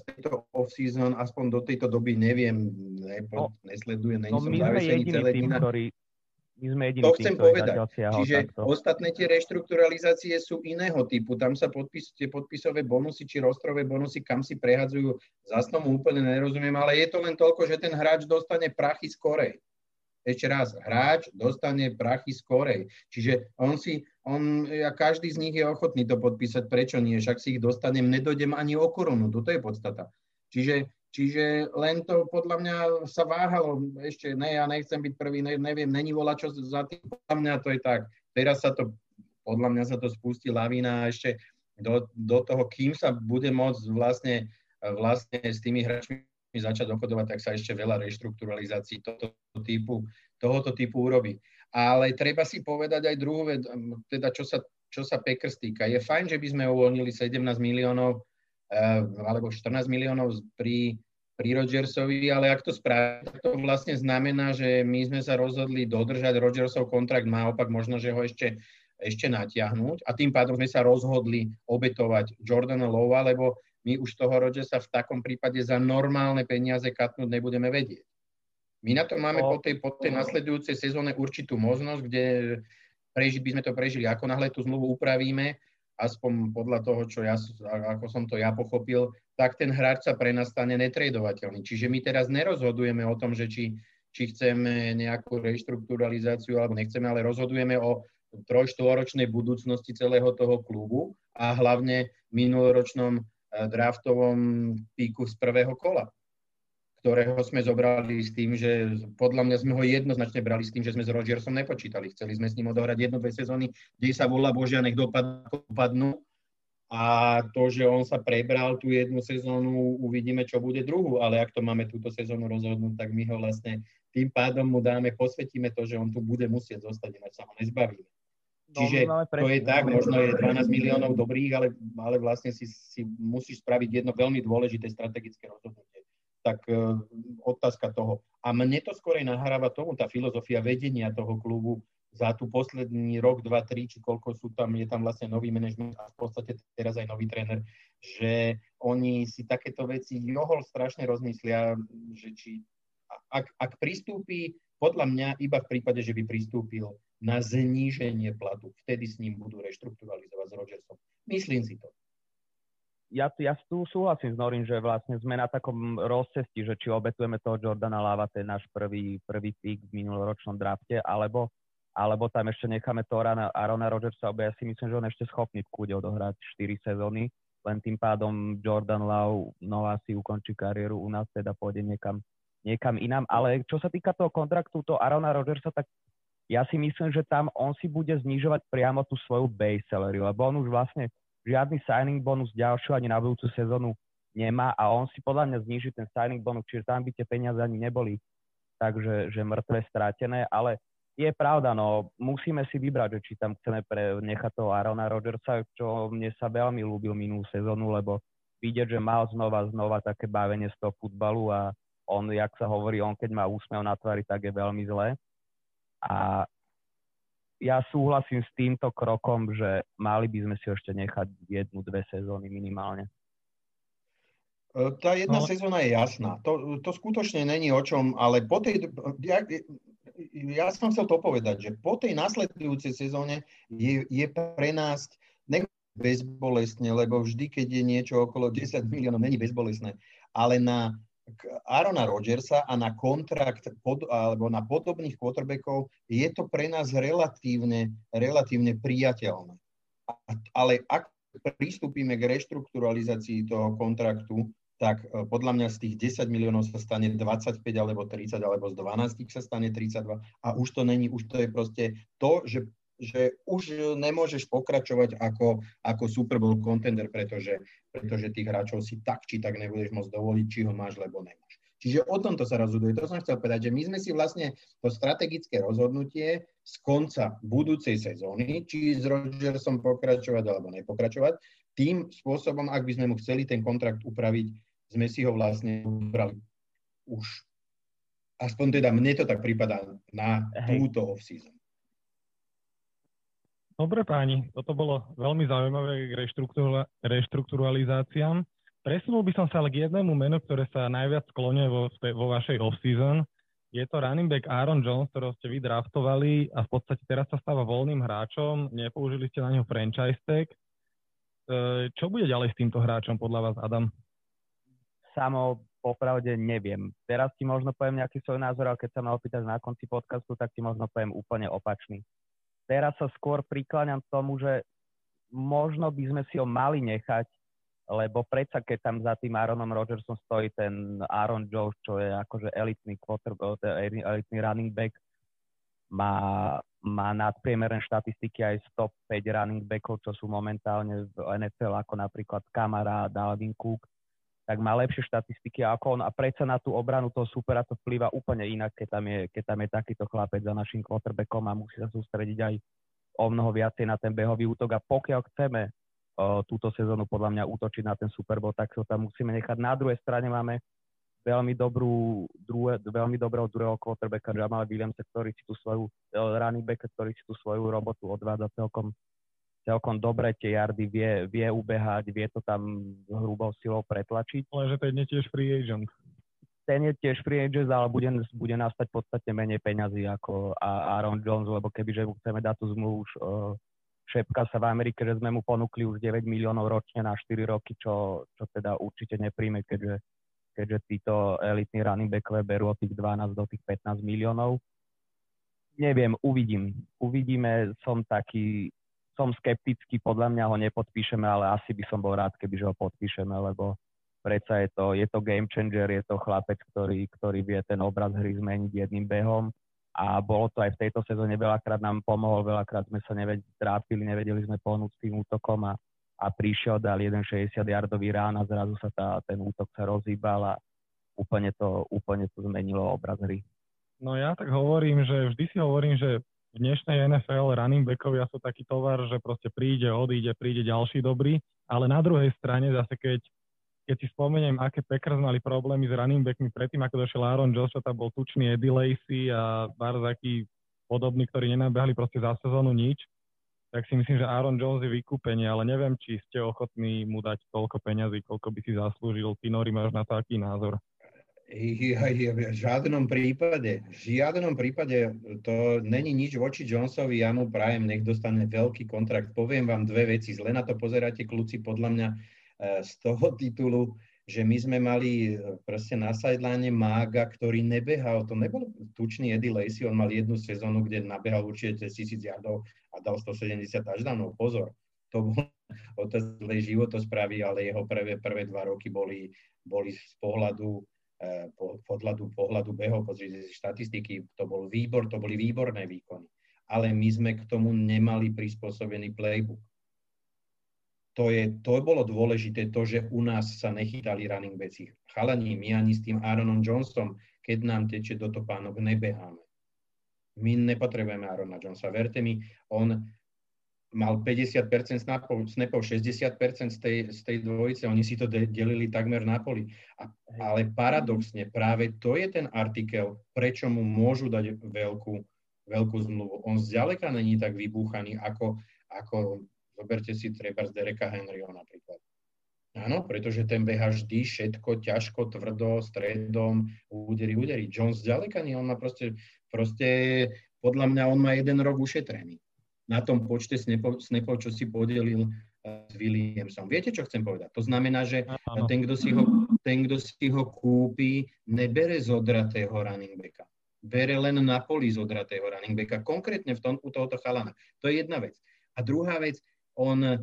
tejto off-season, aspoň do tejto doby neviem, nepo, no, nesledujem, není no, som zavesený celé tým, ktorý, my sme jediný to chcem tým, povedať. Čiže takto. ostatné tie reštrukturalizácie sú iného typu. Tam sa podpis, tie podpisové bonusy či rostrové bonusy, kam si prehadzujú, zase tomu úplne nerozumiem, ale je to len toľko, že ten hráč dostane prachy skorej ešte raz, hráč dostane prachy skorej. Čiže on si, on, ja každý z nich je ochotný to podpísať, prečo nie, však si ich dostanem, nedojdem ani o korunu, toto je podstata. Čiže, čiže len to podľa mňa sa váhalo, ešte ne, ja nechcem byť prvý, ne, neviem, není vola čo za tým, podľa mňa to je tak. Teraz sa to, podľa mňa sa to spustí lavína a ešte do, do toho, kým sa bude môcť vlastne, vlastne s tými hráčmi začať obchodovať, tak sa ešte veľa reštrukturalizácií tohoto typu, tohoto typu urobí. Ale treba si povedať aj druhú vec, teda čo sa, čo sa Packers týka. Je fajn, že by sme uvoľnili 17 miliónov alebo 14 miliónov pri, pri Rodgersovi, ale ak to spraví, tak to vlastne znamená, že my sme sa rozhodli dodržať Rodgersov kontrakt, naopak možno, že ho ešte, ešte natiahnuť a tým pádom sme sa rozhodli obetovať Jordana Lowa, lebo my už toho Rodgersa v takom prípade za normálne peniaze katnúť nebudeme vedieť. My na to máme po tej, po tej nasledujúcej sezóne určitú možnosť, kde prežiť by sme to prežili. Ako náhle tú zmluvu upravíme, aspoň podľa toho, čo ja, ako som to ja pochopil, tak ten hráč sa pre nás stane netradovateľný. Čiže my teraz nerozhodujeme o tom, že či, či chceme nejakú reštrukturalizáciu alebo nechceme, ale rozhodujeme o trojštvoročnej budúcnosti celého toho klubu a hlavne minuloročnom Eh, draftovom píku z prvého kola, ktorého sme zobrali s tým, že podľa mňa sme ho jednoznačne brali s tým, že sme s Rodgersom nepočítali. Chceli sme s ním odohrať jednu, dve sezóny, kde sa volá Božia, nech dopadnú. A to, že on sa prebral tú jednu sezónu, uvidíme, čo bude druhú. Ale ak to máme túto sezónu rozhodnúť, tak my ho vlastne tým pádom mu dáme, posvetíme to, že on tu bude musieť zostať, ináč sa ho nezbavíme. Čiže to je tak, možno je 12 miliónov dobrých, ale, ale vlastne si, si musíš spraviť jedno veľmi dôležité strategické rozhodnutie. Tak e, otázka toho. A mne to skorej nahráva tomu, tá filozofia vedenia toho klubu za tú posledný rok, dva, tri, či koľko sú tam, je tam vlastne nový manažment a v podstate teraz aj nový tréner, že oni si takéto veci johol strašne rozmyslia, že či ak, ak pristúpi, podľa mňa iba v prípade, že by pristúpil na zníženie platu, vtedy s ním budú reštrukturalizovať s Rodgersom. Myslím si to. Ja, ja tu súhlasím s Norim, že vlastne sme na takom rozcesti, že či obetujeme toho Jordana Lava, ten náš prvý, prvý pík v minuloročnom drafte, alebo, alebo tam ešte necháme toho Arona Rodgersa, lebo ja si myslím, že on ešte schopný v kúde odohrať 4 sezóny len tým pádom Jordan Lau no asi ukončí kariéru u nás, teda pôjde niekam, niekam inám. Ale čo sa týka toho kontraktu, to Arona Rodgersa, tak ja si myslím, že tam on si bude znižovať priamo tú svoju base salary, lebo on už vlastne žiadny signing bonus ďalšiu ani na budúcu sezónu nemá a on si podľa mňa zniží ten signing bonus, čiže tam by tie peniaze ani neboli takže že mŕtve strátené, ale je pravda, no musíme si vybrať, že či tam chceme pre, nechať toho Arona Rodgersa, čo mne sa veľmi ľúbil minulú sezónu, lebo vidieť, že mal znova, znova také bavenie z toho futbalu a on, jak sa hovorí, on keď má úsmev na tvári, tak je veľmi zlé. A ja súhlasím s týmto krokom, že mali by sme si ešte nechať jednu, dve sezóny minimálne. E, tá jedna no. sezóna je jasná. To, to skutočne není o čom, ale po tej, ja, ja som chcel to povedať, že po tej nasledujúcej sezóne je, je pre nás bezbolestne, lebo vždy, keď je niečo okolo 10 miliónov, není bezbolestné, ale na Arona Rodgersa a na kontrakt pod, alebo na podobných quarterbackov je to pre nás relatívne, relatívne priateľné. Ale ak pristúpime k reštrukturalizácii toho kontraktu, tak e, podľa mňa z tých 10 miliónov sa stane 25 alebo 30, alebo z 12 sa stane 32 a už to není, už to je proste to, že, že už nemôžeš pokračovať ako, ako Super Bowl contender, pretože, pretože tých hráčov si tak či tak nebudeš môcť dovoliť, či ho máš, lebo nemáš. Čiže o tomto sa rozhoduje. To som chcel povedať, že my sme si vlastne to strategické rozhodnutie z konca budúcej sezóny, či s Rodgersom pokračovať alebo nepokračovať, tým spôsobom, ak by sme mu chceli ten kontrakt upraviť sme si ho vlastne ubrali už. Aspoň teda mne to tak prípada na Hej. túto off-season. Dobre páni, toto bolo veľmi zaujímavé k reštrukturalizáciám. Presunul by som sa ale k jednému menu, ktoré sa najviac skloňuje vo, vo vašej off-season. Je to running back Aaron Jones, ktorého ste vy draftovali a v podstate teraz sa stáva voľným hráčom. Nepoužili ste na neho franchise tag. E, čo bude ďalej s týmto hráčom podľa vás, Adam? samo popravde neviem. Teraz ti možno poviem nejaký svoj názor, ale keď sa ma opýtaš na konci podcastu, tak ti možno poviem úplne opačný. Teraz sa skôr prikláňam tomu, že možno by sme si ho mali nechať, lebo predsa keď tam za tým Aaronom Rodgersom stojí ten Aaron Jones, čo je akože elitný quarterback, elitný running back, má, má nadpriemerné štatistiky aj z top 5 running backov, čo sú momentálne v NFL, ako napríklad Kamara, Dalvin Cook tak má lepšie štatistiky ako on a predsa na tú obranu toho supera to vplýva úplne inak, keď tam je, keď tam je takýto chlapec za našim quarterbackom a musí sa sústrediť aj o mnoho viacej na ten behový útok a pokiaľ chceme uh, túto sezónu podľa mňa útočiť na ten Super Bowl, tak sa tam musíme nechať. Na druhej strane máme veľmi, dobrú, druhé, veľmi dobrého druhého quarterbacka Jamal Williamsa, ktorý si tú svoju, uh, running back, ktorý si tú svoju robotu odvádza celkom celkom dobre tie jardy vie, vie ubehať, vie to tam hrubou silou pretlačiť. Ale že ten je tiež free agent. Ten je tiež free agent, ale bude, bude nastať v podstate menej peňazí ako Aaron Jones, lebo kebyže mu chceme dať tú zmluvu už uh, šepka sa v Amerike, že sme mu ponúkli už 9 miliónov ročne na 4 roky, čo, čo teda určite nepríjme, keďže, keďže títo elitní running backové berú od tých 12 do tých 15 miliónov. Neviem, uvidím. Uvidíme, som taký, som skeptický, podľa mňa ho nepodpíšeme, ale asi by som bol rád, keby ho podpíšeme, lebo predsa je to, je to game changer, je to chlapec, ktorý, ktorý vie ten obraz hry zmeniť jedným behom a bolo to aj v tejto sezóne, veľakrát nám pomohol, veľakrát sme sa nevedeli, trápili, nevedeli sme pohnúť s tým útokom a, a prišiel, dal jeden 60-yardový rán a zrazu sa tá, ten útok sa rozhýbal a úplne to, úplne to zmenilo obraz hry. No ja tak hovorím, že vždy si hovorím, že v dnešnej NFL running backovia sú taký tovar, že proste príde, odíde, príde ďalší dobrý, ale na druhej strane zase keď, keď si spomeniem, aké Packers mali problémy s running backmi predtým, ako došiel Aaron Josh, tam bol tučný Eddie Lacy a Barzaký podobný, ktorí nenabehali proste za sezónu nič, tak si myslím, že Aaron Jones je vykúpenie, ale neviem, či ste ochotní mu dať toľko peňazí, koľko by si zaslúžil. Ty, Nori, máš na to aký názor? V žiadnom prípade, v žiadnom prípade to není nič voči Jonesovi, ja mu prajem, nech dostane veľký kontrakt. Poviem vám dve veci, zle na to pozeráte, kľúci, podľa mňa e, z toho titulu, že my sme mali e, proste na sideline mága, ktorý nebehal, to nebol tučný Eddie Lacey, on mal jednu sezónu, kde nabehal určite 1000 yardov a dal 170 touchdownov. Pozor, to bol otec zlej životospravy, ale jeho prvé, prvé dva roky boli, boli z pohľadu Eh, podľadu, pohľadu behov, pozrite si štatistiky, to bol výbor, to boli výborné výkony. Ale my sme k tomu nemali prispôsobený playbook. To, je, to bolo dôležité, to, že u nás sa nechytali running veci. Chalani, my ani s tým Aaronom Johnsonom, keď nám teče do topánok, nebeháme. My nepotrebujeme Aarona Jonesa. Verte mi, on mal 50% snapov, snapov 60% z tej, z tej dvojice, oni si to de- delili takmer na poli. A, ale paradoxne práve to je ten artikel, prečo mu môžu dať veľkú, veľkú zmluvu. On zďaleka není tak vybúchaný, ako, ako zoberte si treba z Dereka Henryho napríklad. Áno, pretože ten beha vždy všetko ťažko, tvrdo, stredom, údery, údery. Jones zďaleka nie, on má proste, proste podľa mňa on má jeden rok ušetrený na tom počte snapov, snapov čo si podelil eh, s Williamsom. Viete, čo chcem povedať? To znamená, že ten, kto si ho, ten, kto si ho kúpi, nebere zodratého running backa. Bere len na poli zodratého running backa, konkrétne v tom, u tohoto chalana. To je jedna vec. A druhá vec, on, eh,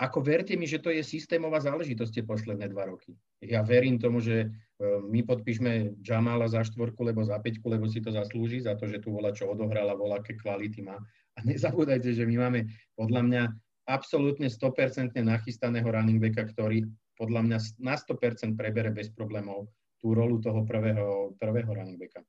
ako verte mi, že to je systémová záležitosť tie posledné dva roky. Ja verím tomu, že eh, my podpíšme Jamala za štvorku, lebo za peťku, lebo si to zaslúži, za to, že tu volá, čo odohrala, volá, aké kvality má a nezabúdajte, že my máme podľa mňa absolútne 100% nachystaného running backa, ktorý podľa mňa na 100% prebere bez problémov tú rolu toho prvého, prvého running backa.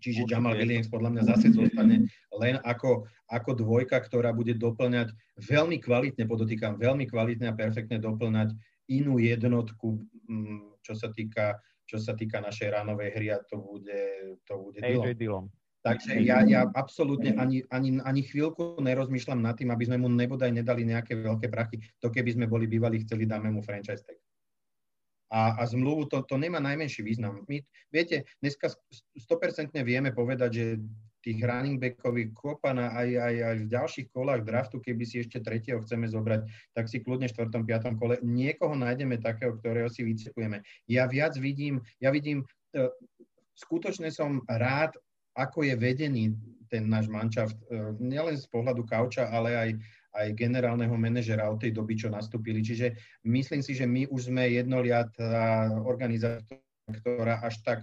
Čiže Jamal Williams podľa mňa zase zostane len ako, ako dvojka, ktorá bude doplňať veľmi kvalitne, podotýkam, veľmi kvalitne a perfektne doplňať inú jednotku, mm, čo sa týka, čo sa týka našej ránovej hry a to bude, to bude AJ Dillon. Takže ja, ja absolútne ani, ani, ani chvíľku nerozmýšľam nad tým, aby sme mu nebodaj nedali nejaké veľké prachy. To keby sme boli bývali, chceli, dáme mu franchise tag. A, a zmluvu to, to nemá najmenší význam. My, viete, dneska 100% vieme povedať, že tých running backových kopana aj, aj, aj v ďalších kolách draftu, keby si ešte tretieho chceme zobrať, tak si kľudne v 4. 5. kole niekoho nájdeme takého, ktorého si vycepujeme. Ja viac vidím, ja vidím, uh, skutočne som rád ako je vedený ten náš manšaft, e, nielen z pohľadu kauča, ale aj, aj generálneho manažera od tej doby, čo nastúpili. Čiže myslím si, že my už sme jednoliatá organizácia, ktorá až tak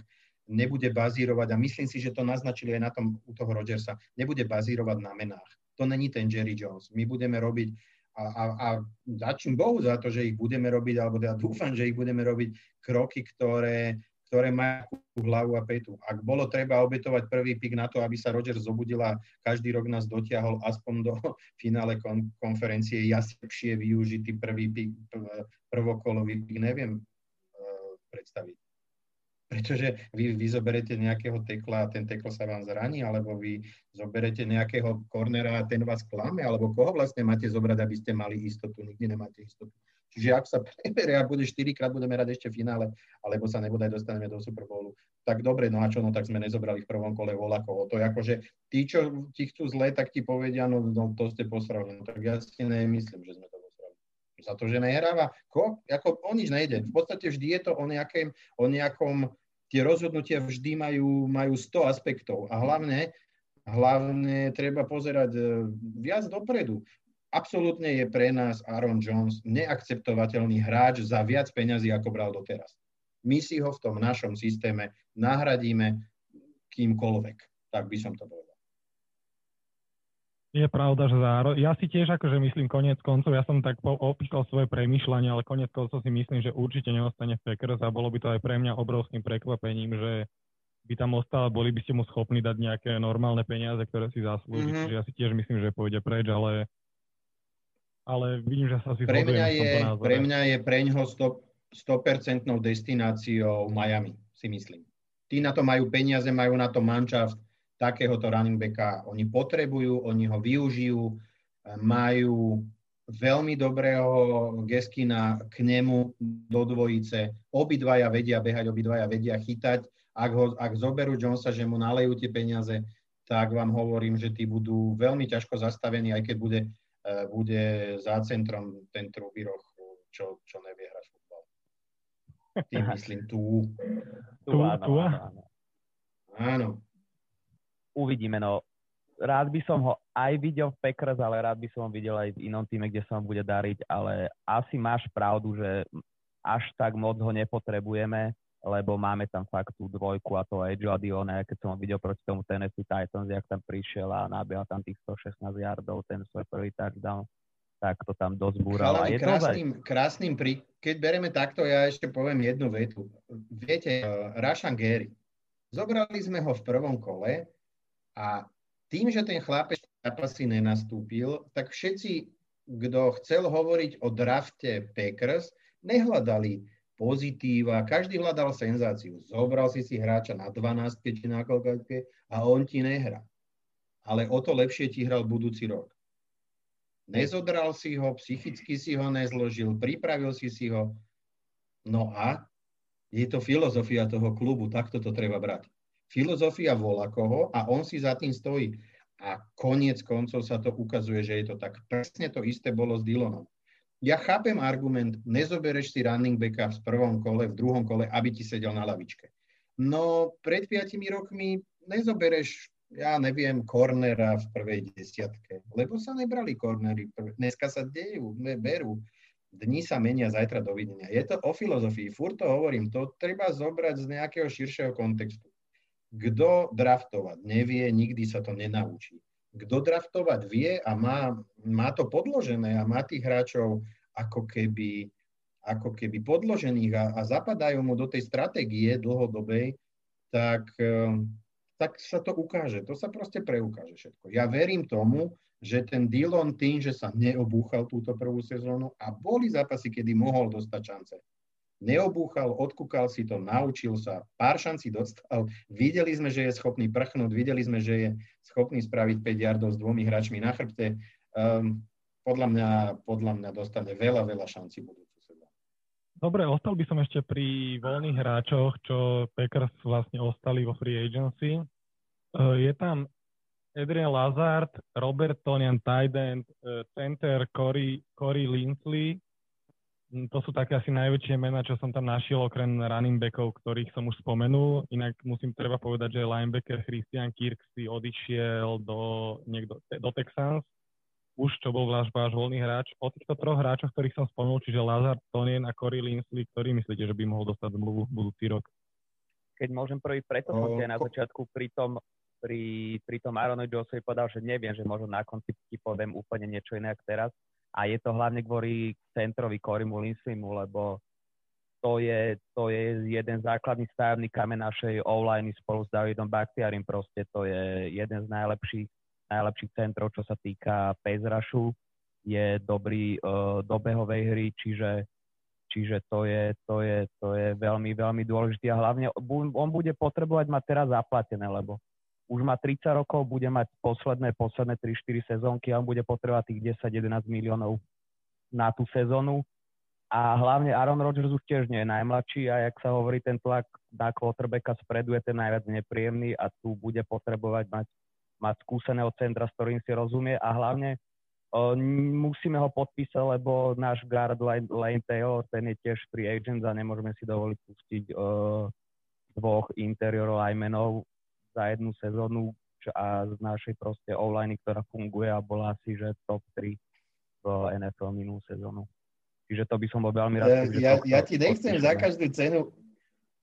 nebude bazírovať, a myslím si, že to naznačili aj na tom u toho Rodgersa, nebude bazírovať na menách. To není ten Jerry Jones. My budeme robiť a, a, a dačím Bohu za to, že ich budeme robiť, alebo ja dúfam, že ich budeme robiť kroky, ktoré, ktoré majú hlavu a petu. Ak bolo treba obetovať prvý pik na to, aby sa Roger zobudil a každý rok nás dotiahol aspoň do finále kon- konferencie, ja lepšie využitý prvý pik, prvokolový pik, neviem uh, predstaviť. Pretože vy, vy zoberete nejakého tekla a ten tekl sa vám zraní, alebo vy zoberete nejakého kornera a ten vás klame, alebo koho vlastne máte zobrať, aby ste mali istotu. Nikdy nemáte istotu. Čiže ak sa preberie a bude 4 krát, budeme rať ešte v finále, alebo sa nebodaj dostaneme do Super Bowlu, tak dobre, no a čo, no tak sme nezobrali v prvom kole volakovo. To je ako, že tí, čo ti chcú zle, tak ti povedia, no, no to ste posrali. No, tak ja si nemyslím, že sme to posrali. Za to, že nehráva, ko, ako o nič nejde. V podstate vždy je to o nejakém, o nejakom, tie rozhodnutia vždy majú, majú 100 aspektov a hlavne hlavne treba pozerať e, viac dopredu absolútne je pre nás Aaron Jones neakceptovateľný hráč za viac peňazí, ako bral doteraz. My si ho v tom našom systéme nahradíme kýmkoľvek. Tak by som to povedal. Je pravda, že záro... Ja si tiež akože myslím konec koncov, ja som tak opísal svoje premyšľanie, ale konec koncov si myslím, že určite neostane v Packers a bolo by to aj pre mňa obrovským prekvapením, že by tam ostal, boli by ste mu schopní dať nejaké normálne peniaze, ktoré si zaslúži. Mm-hmm. Čiže ja si tiež myslím, že pôjde preč, ale ale vidím, že sa si pre mňa je, Pre mňa je pre ňoho 100%, 100% destináciou Miami, si myslím. Tí na to majú peniaze, majú na to manšaft takéhoto running backa. Oni potrebujú, oni ho využijú, majú, veľmi dobrého Geskina k nemu do dvojice. Obidvaja vedia behať, obidvaja vedia chytať. Ak, ho, ak zoberú Jonesa, že mu nalejú tie peniaze, tak vám hovorím, že tí budú veľmi ťažko zastavení, aj keď bude, bude za centrom ten trúby roh, čo, čo nevie hrať futbal. Tým myslím tu. Tu, áno, áno. Áno. Uvidíme, no rád by som ho aj videl v Packers, ale rád by som ho videl aj v inom týme, kde sa mu bude dariť, ale asi máš pravdu, že až tak moc ho nepotrebujeme, lebo máme tam fakt tú dvojku a to aj Joe Dione, keď som ho videl proti tomu Tennessee Titans, jak tam prišiel a nabíjal tam tých 116 yardov, ten svoj prvý touchdown, tak to tam dosť búral. je krásnym, to krásnym pri... Keď bereme takto, ja ešte poviem jednu vetu. Viete, uh, Rashan Gary, zobrali sme ho v prvom kole a tým, že ten chlapec zápasy nenastúpil, tak všetci, kto chcel hovoriť o drafte Packers, nehľadali pozitíva, každý hľadal senzáciu. Zobral si si hráča na 12 či na koľkátke a on ti nehrá. Ale o to lepšie ti hral budúci rok. Nezodral si ho, psychicky si ho nezložil, pripravil si si ho. No a je to filozofia toho klubu, takto to treba brať filozofia volá koho a on si za tým stojí. A koniec koncov sa to ukazuje, že je to tak. Presne to isté bolo s Dylanom. Ja chápem argument, nezobereš si running backa v prvom kole, v druhom kole, aby ti sedel na lavičke. No pred piatimi rokmi nezobereš, ja neviem, cornera v prvej desiatke, lebo sa nebrali cornery. Dneska sa dejú, berú. Dni sa menia, zajtra dovidenia. Je to o filozofii, furt to hovorím, to treba zobrať z nejakého širšieho kontextu. Kto draftovať nevie, nikdy sa to nenaučí. Kto draftovať vie a má, má to podložené a má tých hráčov ako keby, ako keby podložených a, a zapadajú mu do tej stratégie dlhodobej, tak, ehm, tak sa to ukáže. To sa proste preukáže všetko. Ja verím tomu, že ten Dillon tým, že sa neobúchal túto prvú sezónu a boli zápasy, kedy mohol dostať šance, neobúchal, odkúkal si to, naučil sa, pár šancí dostal, videli sme, že je schopný prchnúť, videli sme, že je schopný spraviť 5 yardov s dvomi hráčmi na chrbte. Um, podľa, mňa, podľa mňa dostane veľa, veľa šancí budúcu sezónu. Dobre, ostal by som ešte pri voľných hráčoch, čo Packers vlastne ostali vo free agency. Uh, je tam Adrian Lazard, Robert Tonian, end, uh, center Corey, Corey Lindsley, Mm, to sú také asi najväčšie mená, čo som tam našiel, okrem running backov, ktorých som už spomenul. Inak musím treba povedať, že linebacker Christian Kirk si odišiel do, niekdo, do Texans, už čo bol váš, váš voľný hráč. O týchto troch hráčoch, ktorých som spomenul, čiže Lazar, Tonien a Corey Linsley, ktorý myslíte, že by mohol dostať zmluvu budúci rok? Keď môžem prvý, preto som si na začiatku pri tom, pri, pri tom Aaronovi Josevi povedal, že neviem, že možno na konci ti poviem úplne niečo iné ako teraz a je to hlavne kvôli centrovi Korimu Linslimu, lebo to je, to je jeden základný stavebný kamen našej online spolu s Davidom Bakhtiarim. Proste to je jeden z najlepších, najlepších centrov, čo sa týka rushu. Je dobrý uh, do behovej hry, čiže, čiže to, je, to, je, to je veľmi, veľmi dôležité. A hlavne on bude potrebovať mať teraz zaplatené, lebo už má 30 rokov, bude mať posledné, posledné 3-4 sezónky a on bude potrebovať tých 10-11 miliónov na tú sezónu. A hlavne Aaron Rodgers už tiež nie je najmladší a jak sa hovorí, ten tlak na quarterbacka spredu je ten najviac nepríjemný a tu bude potrebovať mať, mať skúseného centra, s ktorým si rozumie a hlavne o, musíme ho podpísať, lebo náš guard Lane Taylor, ten je tiež free agent a nemôžeme si dovoliť pustiť o, dvoch interior linemenov za jednu sezónu a z našej proste online, ktorá funguje a bola asi, že top 3 v NFL minulú sezónu. Čiže to by som bol veľmi rád. Ja, ja, ja ti nechcem za každú cenu,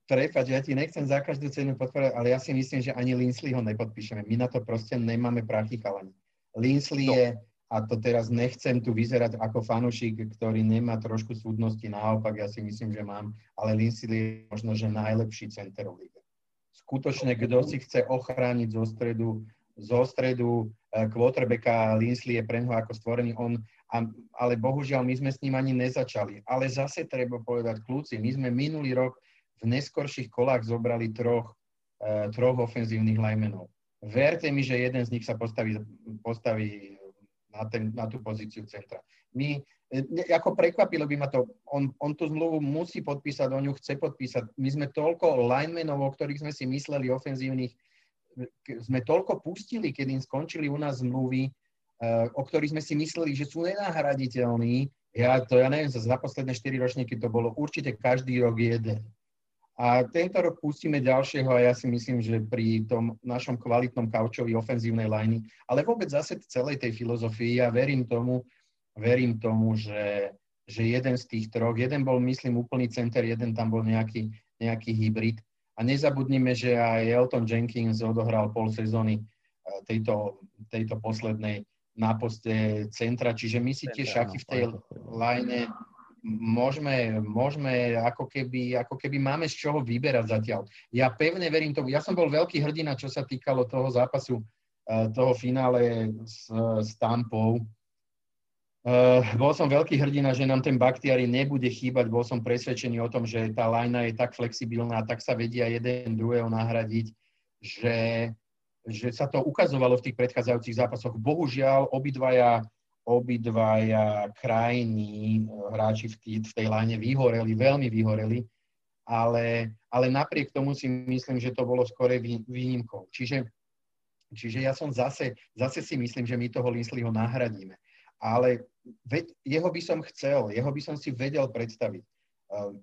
prepač, ja ti nechcem za každú cenu podporovať, ale ja si myslím, že ani Linsley ho nepodpíšeme. My na to proste nemáme prachy chalani. Linsley no. je, a to teraz nechcem tu vyzerať ako fanušik, ktorý nemá trošku súdnosti, naopak ja si myslím, že mám, ale Linsley je možno, že najlepší center v skutočne, kto si chce ochrániť zo stredu, zo stredu eh, quarterbacka Linsley je pre neho ako stvorený on, ale bohužiaľ my sme s ním ani nezačali. Ale zase treba povedať kľúci, my sme minulý rok v neskorších kolách zobrali troch, eh, troch ofenzívnych linemenov. Verte mi, že jeden z nich sa postaví, postaví na, ten, na tú pozíciu centra. My, e, ako prekvapilo by ma to, on, on tú zmluvu musí podpísať, on ju chce podpísať. My sme toľko linemenov, o ktorých sme si mysleli ofenzívnych, sme toľko pustili, keď im skončili u nás zmluvy, e, o ktorých sme si mysleli, že sú nenahraditeľní. Ja to, ja neviem, za posledné 4 ročníky to bolo určite každý rok jeden. A tento rok pustíme ďalšieho a ja si myslím, že pri tom našom kvalitnom kaučovi ofenzívnej liney, ale vôbec zase celej tej filozofii, ja verím tomu, verím tomu, že, že jeden z tých troch, jeden bol, myslím, úplný center, jeden tam bol nejaký, nejaký hybrid. A nezabudnime, že aj Elton Jenkins odohral pol sezóny e, tejto, tejto poslednej na poste centra, čiže my si tie šaky v tej line môžeme, môžeme ako, keby, ako keby máme z čoho vyberať zatiaľ. Ja pevne verím tomu. Ja som bol veľký hrdina, čo sa týkalo toho zápasu, eh, toho finále s, s Tampou. Uh, bol som veľký hrdina, že nám ten baktiari nebude chýbať. Bol som presvedčený o tom, že tá lajna je tak flexibilná, tak sa vedia jeden druhého nahradiť, že, že sa to ukazovalo v tých predchádzajúcich zápasoch. Bohužiaľ, obidvaja obidvaja krajní eh, hráči v, tý, v tej line vyhoreli, veľmi vyhoreli, ale, ale napriek tomu si myslím, že to bolo skore výnimkou. Čiže, čiže ja som zase, zase si myslím, že my toho Linsleyho nahradíme. Ale veď, jeho by som chcel, jeho by som si vedel predstaviť. Uh,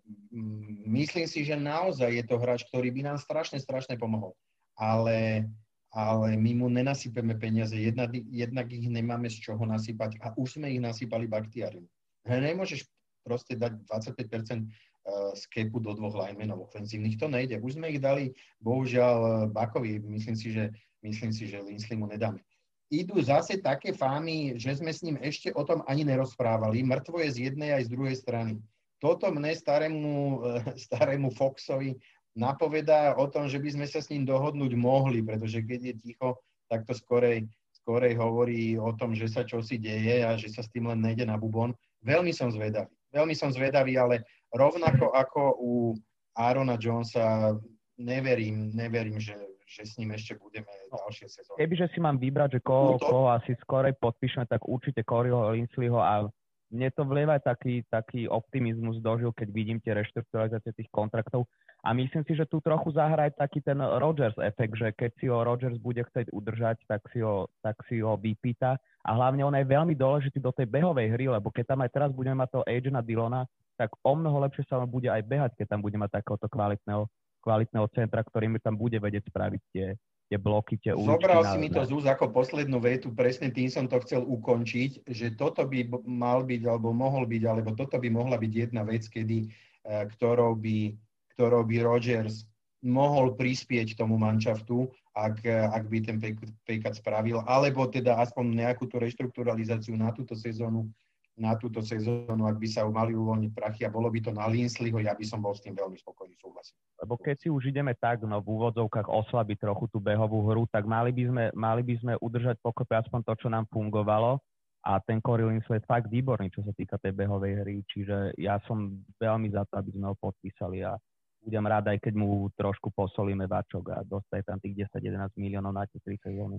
myslím si, že naozaj je to hráč, ktorý by nám strašne, strašne pomohol. Ale ale my mu nenasypeme peniaze, jednak, jednak ich nemáme z čoho nasypať a už sme ich nasypali baktiarium. Nemôžeš proste dať 25% z kepu do dvoch linemenov ofenzívnych, to nejde. Už sme ich dali, bohužiaľ, e, Bakovi, myslím si, že, myslím si, že Linsley mu nedáme. Idú zase také fámy, že sme s ním ešte o tom ani nerozprávali. Mŕtvo je z jednej aj z druhej strany. Toto mne starému, e, starému Foxovi napovedá o tom, že by sme sa s ním dohodnúť mohli, pretože keď je ticho, tak to skorej, skorej hovorí o tom, že sa čosi deje a že sa s tým len nejde na bubon. Veľmi som zvedavý. Veľmi som zvedavý, ale rovnako ako u Arona Jonesa neverím, neverím, že, že s ním ešte budeme ďalšie sezóny. Kebyže si mám vybrať, že koho, no to... koho asi skorej podpíšeme, tak určite Coreyho Linsleyho a mne to vlieva taký, taký optimizmus dožil, keď vidím tie reštrukturalizácie tých kontraktov. A myslím si, že tu trochu zahra aj taký ten Rogers efekt, že keď si ho Rogers bude chcieť udržať, tak si ho, tak si ho vypýta. A hlavne on je veľmi dôležitý do tej behovej hry, lebo keď tam aj teraz budeme mať toho Agena Dylona, tak o mnoho lepšie sa bude aj behať, keď tam bude mať takéhoto kvalitného, kvalitného centra, ktorý mi tam bude vedieť spraviť tie, tie bloky, tie uličky. Zobral si mi to z úz ako poslednú vetu, presne tým som to chcel ukončiť, že toto by mal byť, alebo mohol byť, alebo toto by mohla byť jedna vec, kedy, eh, ktorou by, ktorou by Rogers mohol prispieť tomu manšaftu, ak, ak by ten paycut spravil, alebo teda aspoň nejakú tú reštrukturalizáciu na túto sezónu na túto sezónu, ak by sa mali uvoľniť prachy a bolo by to na Linsleyho, ja by som bol s tým veľmi spokojný, súhlasím. Lebo keď si už ideme tak, no v úvodzovkách oslabiť trochu tú behovú hru, tak mali by sme, mali by sme udržať pokope aspoň to, čo nám fungovalo a ten Corey Linsley je fakt výborný, čo sa týka tej behovej hry, čiže ja som veľmi za to, aby sme ho podpísali a budem rád, aj keď mu trošku posolíme vačok a dostaje tam tých 10-11 miliónov na tie 3 sezóny.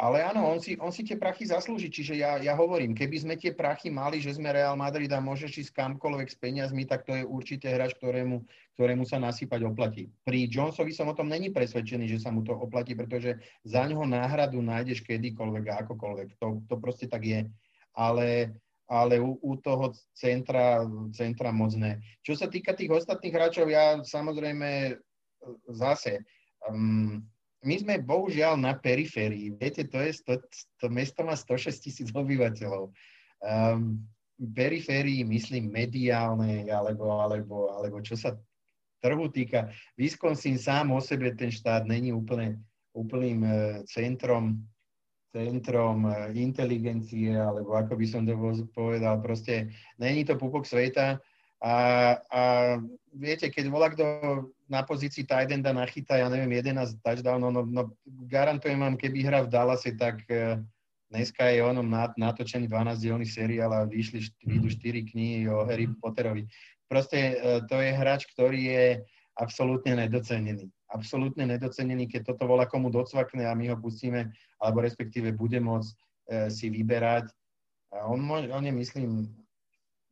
Ale áno, on si, on si tie prachy zaslúži. Čiže ja, ja hovorím, keby sme tie prachy mali, že sme Real Madrid a môžeš ísť kamkoľvek s peniazmi, tak to je určite hráč, ktorému, ktorému sa nasypať oplatí. Pri Jonesovi som o tom není presvedčený, že sa mu to oplatí, pretože za ňoho náhradu nájdeš kedykoľvek a akokoľvek. To, to proste tak je. Ale, ale u, u toho centra, centra moc ne. Čo sa týka tých ostatných hráčov, ja samozrejme zase... Um, my sme bohužiaľ na periférii. Viete, to, je, to, to mesto má 106 tisíc obyvateľov. Um, periférii, myslím, mediálnej, alebo, alebo, alebo čo sa trhu týka. Wisconsin sám o sebe, ten štát, není úplne, úplným uh, centrom, centrom uh, inteligencie, alebo ako by som to povedal, proste není to pupok sveta. A, a viete, keď volá kto na pozícii Tidenda nachytá, ja neviem, 11 touchdownov, no, no garantujem vám, keby hra v Dallase, tak uh, dneska je onom natočený 12-dielný seriál a vyšli, vyjdú 4 knihy o Harry Potterovi. Proste uh, to je hráč, ktorý je absolútne nedocenený. Absolútne nedocenený, keď toto volá komu docvakne a my ho pustíme, alebo respektíve bude môcť si vyberať. A on, on je, myslím,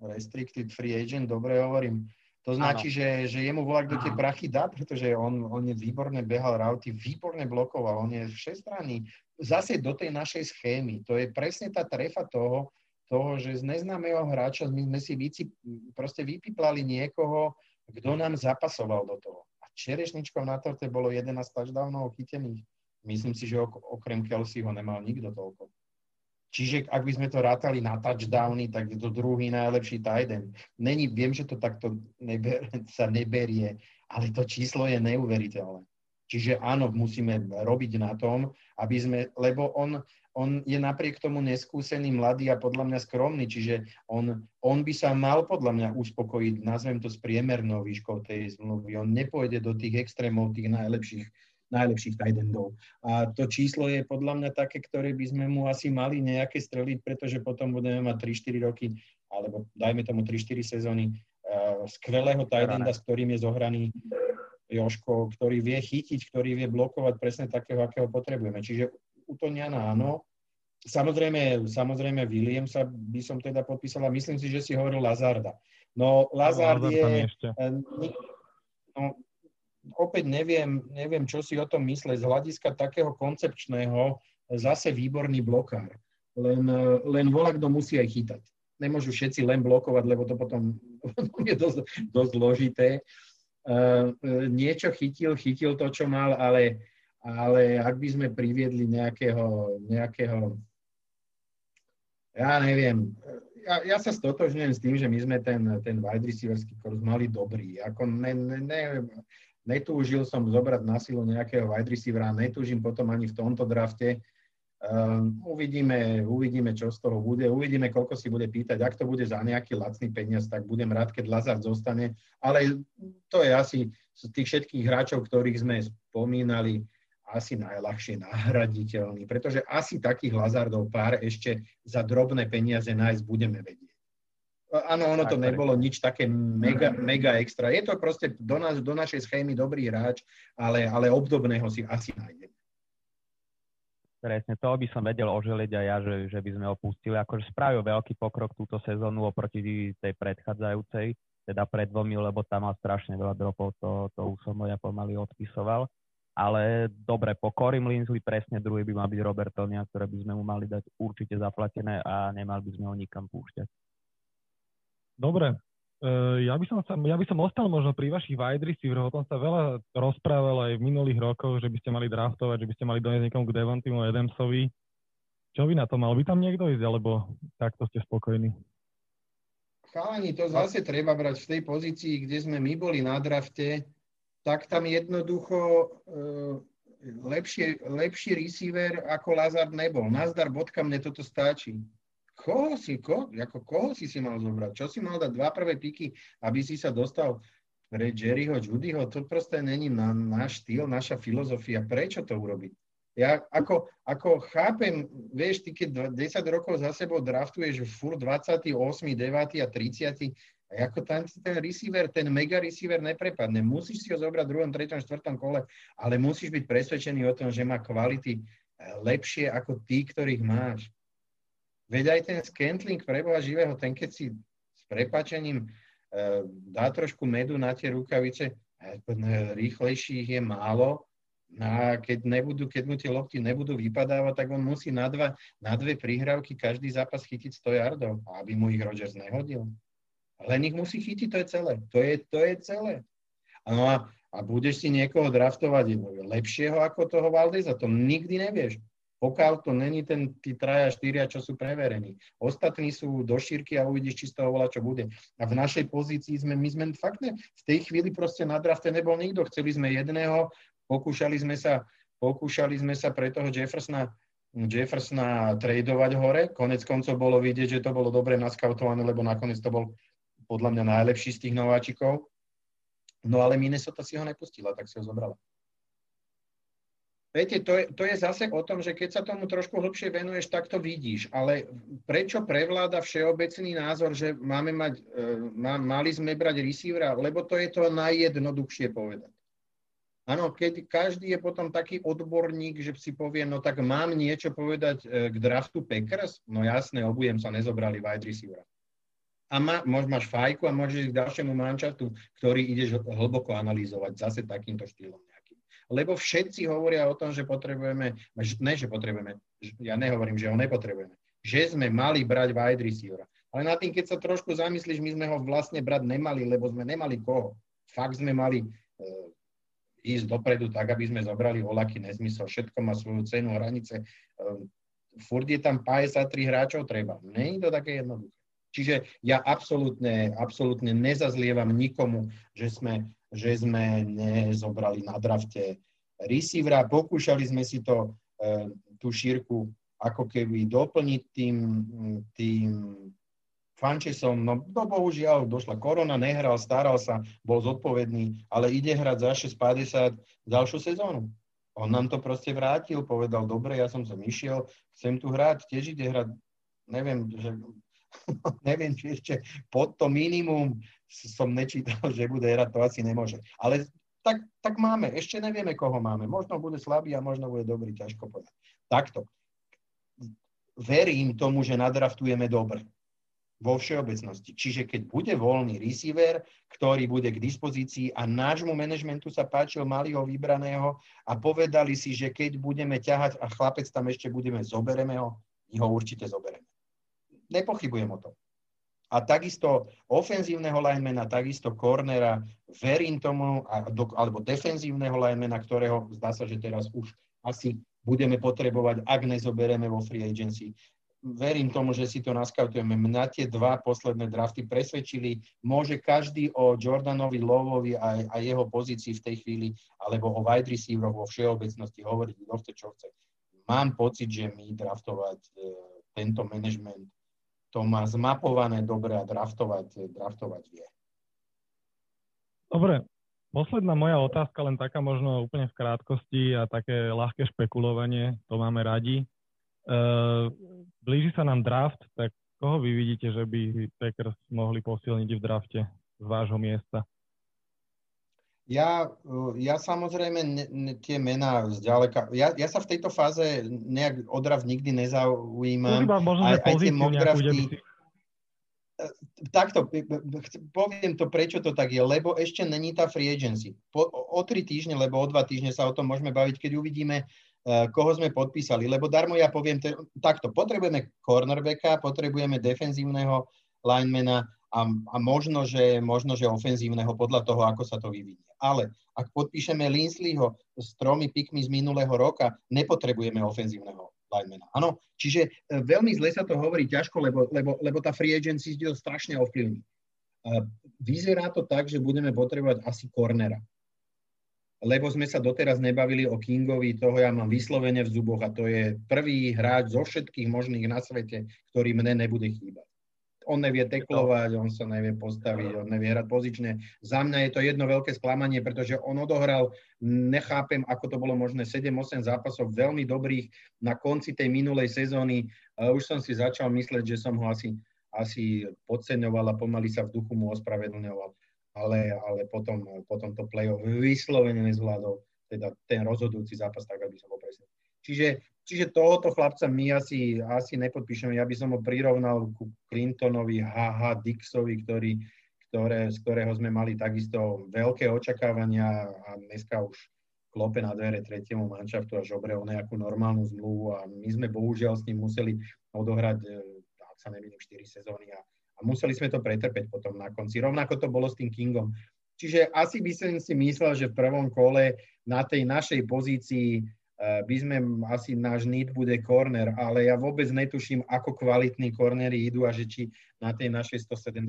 restricted free agent, dobre hovorím. To značí, že, že jemu volá, kto tie prachy dá, pretože on, on je výborne behal rauty, výborne blokoval, on je všestranný. Zase do tej našej schémy. To je presne tá trefa toho, toho že z neznámeho hráča my sme si vyci, proste vypiplali niekoho, kto nám zapasoval do toho. A čerešničkou na torte bolo 11 touchdownov chytených. Myslím si, že okrem Kelseyho nemal nikto toľko. Čiže ak by sme to rátali na touchdowny, tak je to druhý najlepší tight end. Není, viem, že to takto neber, sa neberie, ale to číslo je neuveriteľné. Čiže áno, musíme robiť na tom, aby sme, lebo on, on je napriek tomu neskúsený, mladý a podľa mňa skromný, čiže on, on by sa mal podľa mňa uspokojiť, nazvem to s priemernou výškou tej zmluvy. On nepôjde do tých extrémov, tých najlepších najlepších tight endov. A to číslo je podľa mňa také, ktoré by sme mu asi mali nejaké streliť, pretože potom budeme mať 3-4 roky, alebo dajme tomu 3-4 sezóny uh, skvelého tight enda, s ktorým je zohraný Joško, ktorý vie chytiť, ktorý vie blokovať presne takého, akého potrebujeme. Čiže u Toniana áno. Samozrejme, samozrejme Williamsa by som teda podpísal a myslím si, že si hovoril Lazarda. No Lazard je... Eh, no, opäť neviem, neviem, čo si o tom mysleť. Z hľadiska takého koncepčného zase výborný blokár. Len, len volá, kto musí aj chytať. Nemôžu všetci len blokovať, lebo to potom je dosť, dosť zložité. Uh, niečo chytil, chytil to, čo mal, ale, ale ak by sme priviedli nejakého, nejakého ja neviem, ja, ja sa stotožňujem s tým, že my sme ten, ten wide receiverský kurz mali dobrý. Ako ne, ne, ne, Netúžil som zobrať na silu nejakého wide receivera, netúžim potom ani v tomto drafte. Um, uvidíme, uvidíme, čo z toho bude. Uvidíme, koľko si bude pýtať. Ak to bude za nejaký lacný peniaz, tak budem rád, keď Lazard zostane. Ale to je asi z tých všetkých hráčov, ktorých sme spomínali, asi najľahšie nahraditeľný, pretože asi takých Lazardov pár ešte za drobné peniaze nájsť budeme vedieť. Áno, ono to nebolo nič také mega, mega extra. Je to proste do, nás, do našej schémy dobrý hráč, ale, ale obdobného si asi nájdeme. Presne, to by som vedel oželiť aj ja, že, že by sme opustili. Akože spravil veľký pokrok túto sezónu oproti tej predchádzajúcej, teda pred dvomi, lebo tam mal strašne veľa dropov, to, to už som ja pomaly odpisoval. Ale dobre, po Corim Linsley presne druhý by mal byť Robertonia, ktoré by sme mu mali dať určite zaplatené a nemali by sme ho nikam púšťať. Dobre, Uh, ja, by som sa, ja by som ostal možno pri vašich wide receiveroch, o tom sa veľa rozprával aj v minulých rokoch, že by ste mali draftovať, že by ste mali doniesť niekomu k Devontimu Adamsovi. Čo by na to mal by tam niekto ísť, alebo takto ste spokojní? Chalani, to zase treba brať v tej pozícii, kde sme my boli na drafte, tak tam jednoducho uh, lepšie, lepší receiver ako Lazard nebol. Nazdar bodka, mne toto stáči koho si, ko, ako koho si si mal zobrať? Čo si mal dať dva prvé piky, aby si sa dostal pre Jerryho, Judyho? To proste není na, náš štýl, naša filozofia. Prečo to urobiť? Ja ako, ako chápem, vieš, ty keď 10 rokov za sebou draftuješ fur 28, 9 a 30, a ako tam ten receiver, ten mega receiver neprepadne. Musíš si ho zobrať v druhom, treťom, štvrtom kole, ale musíš byť presvedčený o tom, že má kvality eh, lepšie ako tí, ktorých máš. Veď aj ten Scantling preboha živého, ten keď si s prepačením e, dá trošku medu na tie rukavice, rýchlejších je málo, a keď, nebudú, keď mu tie lopty nebudú vypadávať, tak on musí na, dva, na dve prihrávky každý zápas chytiť 100 yardov, aby mu ich Rodgers nehodil. Len ich musí chytiť, to je celé. To je, to je celé. No a, a budeš si niekoho draftovať lepšieho ako toho Valdeza, to nikdy nevieš pokiaľ to není ten, tí traja, štyria, čo sú preverení. Ostatní sú do šírky a uvidíš, či z toho volá, čo bude. A v našej pozícii sme, my sme fakt ne, v tej chvíli proste na drafte nebol nikto. Chceli sme jedného, pokúšali sme sa, pokúšali sme sa pre toho Jeffersona, Jeffersona tradovať hore. Konec koncov bolo vidieť, že to bolo dobre naskautované, lebo nakoniec to bol podľa mňa najlepší z tých nováčikov. No ale Minnesota si ho nepustila, tak si ho zobrala. Viete, to je, to je zase o tom, že keď sa tomu trošku hlbšie venuješ, tak to vidíš. Ale prečo prevláda všeobecný názor, že máme mať, e, má, mali sme brať receivera? Lebo to je to najjednoduchšie povedať. Áno, keď každý je potom taký odborník, že si povie, no tak mám niečo povedať e, k draftu Packers? No jasné, obujem sa nezobrali wide receiver. A má, máš fajku a môžeš ísť k ďalšiemu mančatu, ktorý ideš hlboko analýzovať zase takýmto štýlom. Lebo všetci hovoria o tom, že potrebujeme, ne, že potrebujeme, ja nehovorím, že ho nepotrebujeme, že sme mali brať wide receiver. Ale na tým, keď sa trošku zamyslíš, my sme ho vlastne brať nemali, lebo sme nemali koho. Fakt sme mali uh, ísť dopredu tak, aby sme zobrali voľaký nezmysel. Všetko má svoju cenu, hranice. Ehm, furt je tam 53 hráčov treba. Je to také jednoduché. Čiže ja absolútne, absolútne nezazlievam nikomu, že sme, že sme nezobrali na drafte receivera. Pokúšali sme si to, ehm, tú šírku ako keby doplniť tým, tým Fančesom, no, no bohužiaľ, došla korona, nehral, staral sa, bol zodpovedný, ale ide hrať za 6,50 ďalšiu sezónu. On nám to proste vrátil, povedal, dobre, ja som sem išiel, chcem tu hrať, tiež ide hrať, neviem, že, neviem, či ešte pod to minimum som nečítal, že bude hrať, to asi nemôže. Ale tak, tak máme, ešte nevieme, koho máme. Možno bude slabý a možno bude dobrý, ťažko povedať. Takto. Verím tomu, že nadraftujeme dobre vo všeobecnosti. Čiže keď bude voľný receiver, ktorý bude k dispozícii a nášmu manažmentu sa páčil, mali ho vybraného a povedali si, že keď budeme ťahať a chlapec tam ešte budeme, zobereme ho, my ho určite zobereme. Nepochybujem o tom. A takisto ofenzívneho linemana, takisto cornera, verím tomu, alebo defenzívneho linemana, ktorého zdá sa, že teraz už asi budeme potrebovať, ak nezoberieme vo free agency verím tomu, že si to naskautujeme. Na tie dva posledné drafty presvedčili, môže každý o Jordanovi Lovovi a, a jeho pozícii v tej chvíli, alebo o wide receiveroch vo všeobecnosti hovoriť, kto chce, čo chce. Mám pocit, že my draftovať e, tento management to má zmapované dobre a draftovať, draftovať vie. Dobre, posledná moja otázka, len taká možno úplne v krátkosti a také ľahké špekulovanie, to máme radi. Uh, blíži sa nám draft, tak koho vy vidíte, že by Packers mohli posilniť v drafte z vášho miesta? Ja, ja samozrejme ne, ne, tie mená zďaleka, ja, ja sa v tejto fáze nejak o draft nikdy nezaujímam. Možno, aj, aj tie mock drafty, si... Takto, poviem to, prečo to tak je, lebo ešte není tá free agency. Po, o, o tri týždne, lebo o dva týždne sa o tom môžeme baviť, keď uvidíme, Eh, koho sme podpísali. Lebo darmo ja poviem te, takto, potrebujeme cornerbacka, potrebujeme defenzívneho linemana a, a možno, že, možno, že ofenzívneho podľa toho, ako sa to vyvinie. Ale ak podpíšeme Linsleyho s tromi pikmi z minulého roka, nepotrebujeme ofenzívneho linemana. Áno, čiže eh, veľmi zle sa to hovorí ťažko, lebo, lebo, lebo tá free agency to strašne ovplyvní. Eh, vyzerá to tak, že budeme potrebovať asi cornera lebo sme sa doteraz nebavili o Kingovi, toho ja mám vyslovene v zuboch a to je prvý hráč zo všetkých možných na svete, ktorý mne nebude chýbať. On nevie teklovať, on sa nevie postaviť, on nevie hrať pozične. Za mňa je to jedno veľké sklamanie, pretože on odohral, nechápem, ako to bolo možné, 7-8 zápasov veľmi dobrých na konci tej minulej sezóny. Už som si začal mysleť, že som ho asi, asi podceňoval a pomaly sa v duchu mu ospravedlňoval ale, ale potom, potom to play-off vyslovene nezvládol, teda ten rozhodujúci zápas, tak aby som bol presný. Čiže, čiže tohoto chlapca my asi, asi nepodpíšeme. Ja by som ho prirovnal ku Clintonovi, HH Dixovi, ktorý, ktoré, z ktorého sme mali takisto veľké očakávania a dneska už klope na dvere tretiemu manšaftu a žobre o nejakú normálnu zmluvu a my sme bohužiaľ s ním museli odohrať, eh, ak sa neviem, 4 sezóny a a museli sme to pretrpeť potom na konci. Rovnako to bolo s tým Kingom. Čiže asi by som si myslel, že v prvom kole na tej našej pozícii by sme, asi náš need bude corner, ale ja vôbec netuším, ako kvalitní cornery idú a že či na tej našej 170.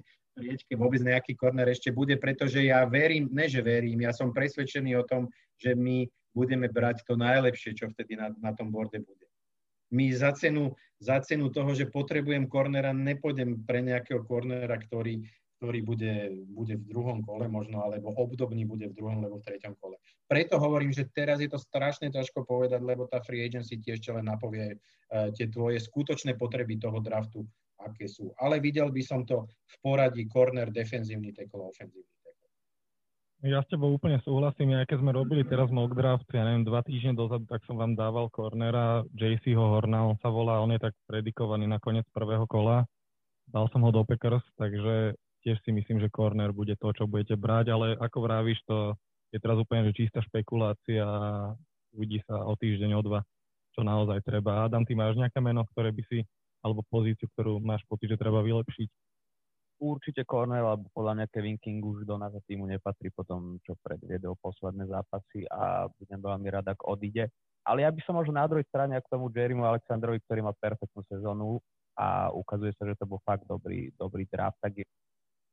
priečke vôbec nejaký corner ešte bude, pretože ja verím, ne že verím, ja som presvedčený o tom, že my budeme brať to najlepšie, čo vtedy na, na tom borde bude my za cenu, za cenu toho, že potrebujem kornera, nepôjdem pre nejakého kornera, ktorý, ktorý bude, bude v druhom kole možno, alebo obdobný bude v druhom, alebo v treťom kole. Preto hovorím, že teraz je to strašne ťažko povedať, lebo tá free agency tiež len napovie uh, tie tvoje skutočné potreby toho draftu, aké sú. Ale videl by som to v poradí corner, defenzívny tackle, ofenzívny. Ja s tebou úplne súhlasím, aj keď sme robili teraz mock draft, ja neviem, dva týždne dozadu, tak som vám dával cornera JCho Horna, on sa volá, on je tak predikovaný na koniec prvého kola. Dal som ho do Packers, takže tiež si myslím, že corner bude to, čo budete brať, ale ako vravíš, to je teraz úplne že čistá špekulácia a uvidí sa o týždeň, o dva, čo naozaj treba. Adam, ty máš nejaké meno, ktoré by si, alebo pozíciu, ktorú máš pocit, že treba vylepšiť? určite Cornell, alebo podľa mňa Kevin King už do nášho týmu nepatrí po tom, čo predviedol posledné zápasy a budem veľmi rád, ak odíde. Ale ja by som možno na druhej strane k tomu Jerrymu Alexandrovi, ktorý má perfektnú sezónu a ukazuje sa, že to bol fakt dobrý, dobrý draft, tak je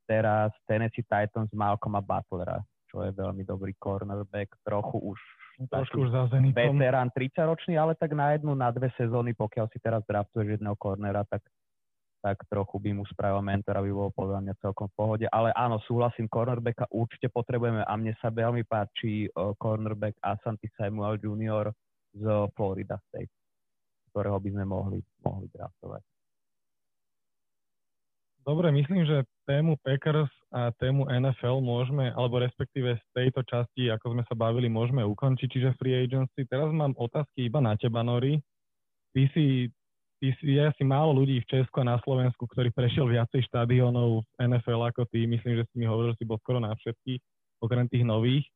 teraz Tennessee Titans Malcolma Butlera, čo je veľmi dobrý cornerback, trochu už trošku už zazený veterán 30 ročný, ale tak na jednu, na dve sezóny, pokiaľ si teraz draftuješ jedného cornera, tak tak trochu by mu spravil mentora, by bolo podľa mňa celkom v pohode. Ale áno, súhlasím, cornerbacka určite potrebujeme a mne sa veľmi páči uh, cornerback Asante Samuel Jr. z Florida State, ktorého by sme mohli, mohli draftovať. Dobre, myslím, že tému Packers a tému NFL môžeme, alebo respektíve z tejto časti, ako sme sa bavili, môžeme ukončiť, čiže free agency. Teraz mám otázky iba na teba, Nori. Ty si je asi málo ľudí v Česku a na Slovensku, ktorý prešiel viacej štadiónov v NFL ako ty. Myslím, že si mi hovoril, že si bol skoro na všetkých, okrem tých nových.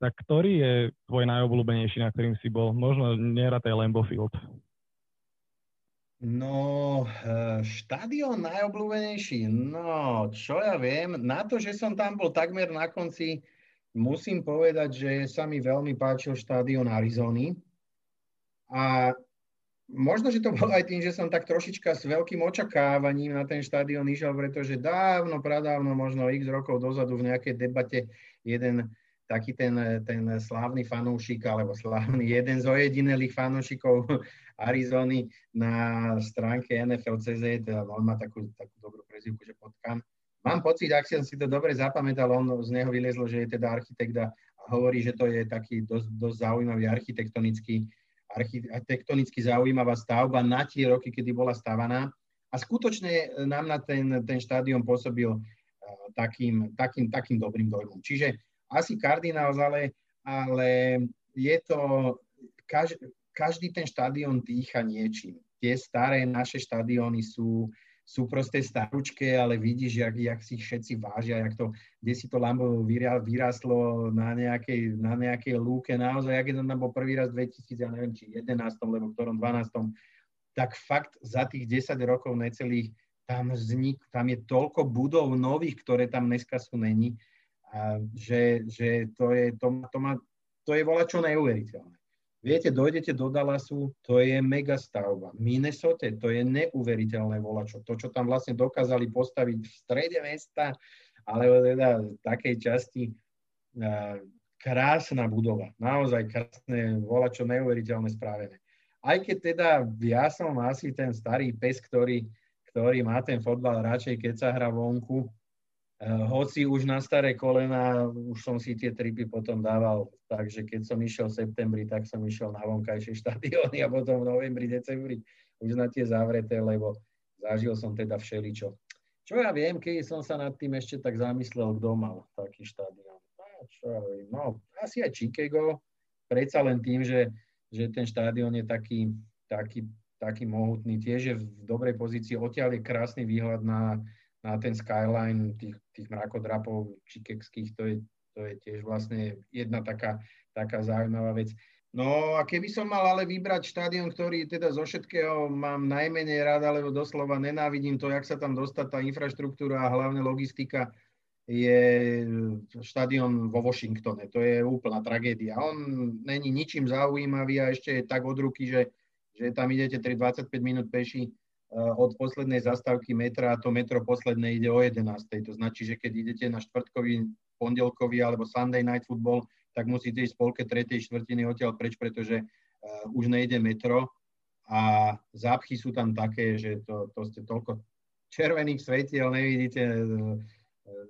Tak ktorý je tvoj najobľúbenejší, na ktorým si bol? Možno neratej Lambo Field. No, eh, štadión najobľúbenejší? No, čo ja viem. Na to, že som tam bol takmer na konci, musím povedať, že sa mi veľmi páčil štadión Arizony. A Možno, že to bolo aj tým, že som tak trošička s veľkým očakávaním na ten štadión išiel, pretože dávno, pradávno, možno x rokov dozadu v nejakej debate jeden taký ten, ten slávny fanúšik, alebo slávny, jeden z ojedinelých fanúšikov Arizony na stránke NFL.cz, on má takú, takú dobrú prezivku, že potkan. Mám pocit, ak som si to dobre zapamätal, on z neho vylezlo, že je teda architekt a hovorí, že to je taký dosť, dosť zaujímavý architektonický architektonicky zaujímavá stavba na tie roky, kedy bola stavaná. A skutočne nám na ten, ten štádion pôsobil uh, takým, takým, takým dobrým dojmom. Čiže asi Cardinals, ale, ale je to, kaž, každý ten štádion dýcha niečím. Tie staré naše štadióny sú, sú proste staručké, ale vidíš, jak, jak si všetci vážia, jak to, kde si to Lambo vyrástlo na nejakej, na nejakej lúke, naozaj, jak je to tam bol prvý raz 2000, ja neviem, či 11. alebo ktorom 12. Tak fakt za tých 10 rokov necelých tam vznik, tam je toľko budov nových, ktoré tam dneska sú není, a že, že to je, to, to, má, to je vola čo neuveriteľné. Viete, dojdete do Dallasu, to je mega stavba. Minnesota, to je neuveriteľné volačo. To, čo tam vlastne dokázali postaviť v strede mesta, alebo teda v takej časti, krásna budova. Naozaj krásne, volačo neuveriteľné správené. Aj keď teda ja som asi ten starý pes, ktorý, ktorý má ten fotbal radšej, keď sa hrá vonku, hoci už na staré kolena, už som si tie tripy potom dával, takže keď som išiel v septembri, tak som išiel na vonkajšie štadióny a potom v novembri, decembri už na tie zavreté, lebo zažil som teda všeličo. Čo ja viem, keď som sa nad tým ešte tak zamyslel, kto mal taký štadión. No, čo no, asi aj Chicago, predsa len tým, že, že ten štádion je taký, taký, taký mohutný, tiež je v dobrej pozícii, odtiaľ je krásny výhľad na, na ten skyline tých, tých mrakodrapov čikekských, to je, to je tiež vlastne jedna taká, taká zaujímavá vec. No a keby som mal ale vybrať štadión, ktorý teda zo všetkého mám najmenej rád, alebo doslova nenávidím to, jak sa tam dostať tá infraštruktúra a hlavne logistika, je štadión vo Washingtone. To je úplná tragédia. On není ničím zaujímavý a ešte je tak od ruky, že, že tam idete 3-25 minút peši od poslednej zastávky metra a to metro posledné ide o 11. To značí, že keď idete na štvrtkový, pondelkový alebo Sunday night football, tak musíte ísť polke tretej štvrtiny odtiaľ preč, pretože uh, už nejde metro a zápchy sú tam také, že to, to ste toľko červených svetiel nevidíte uh,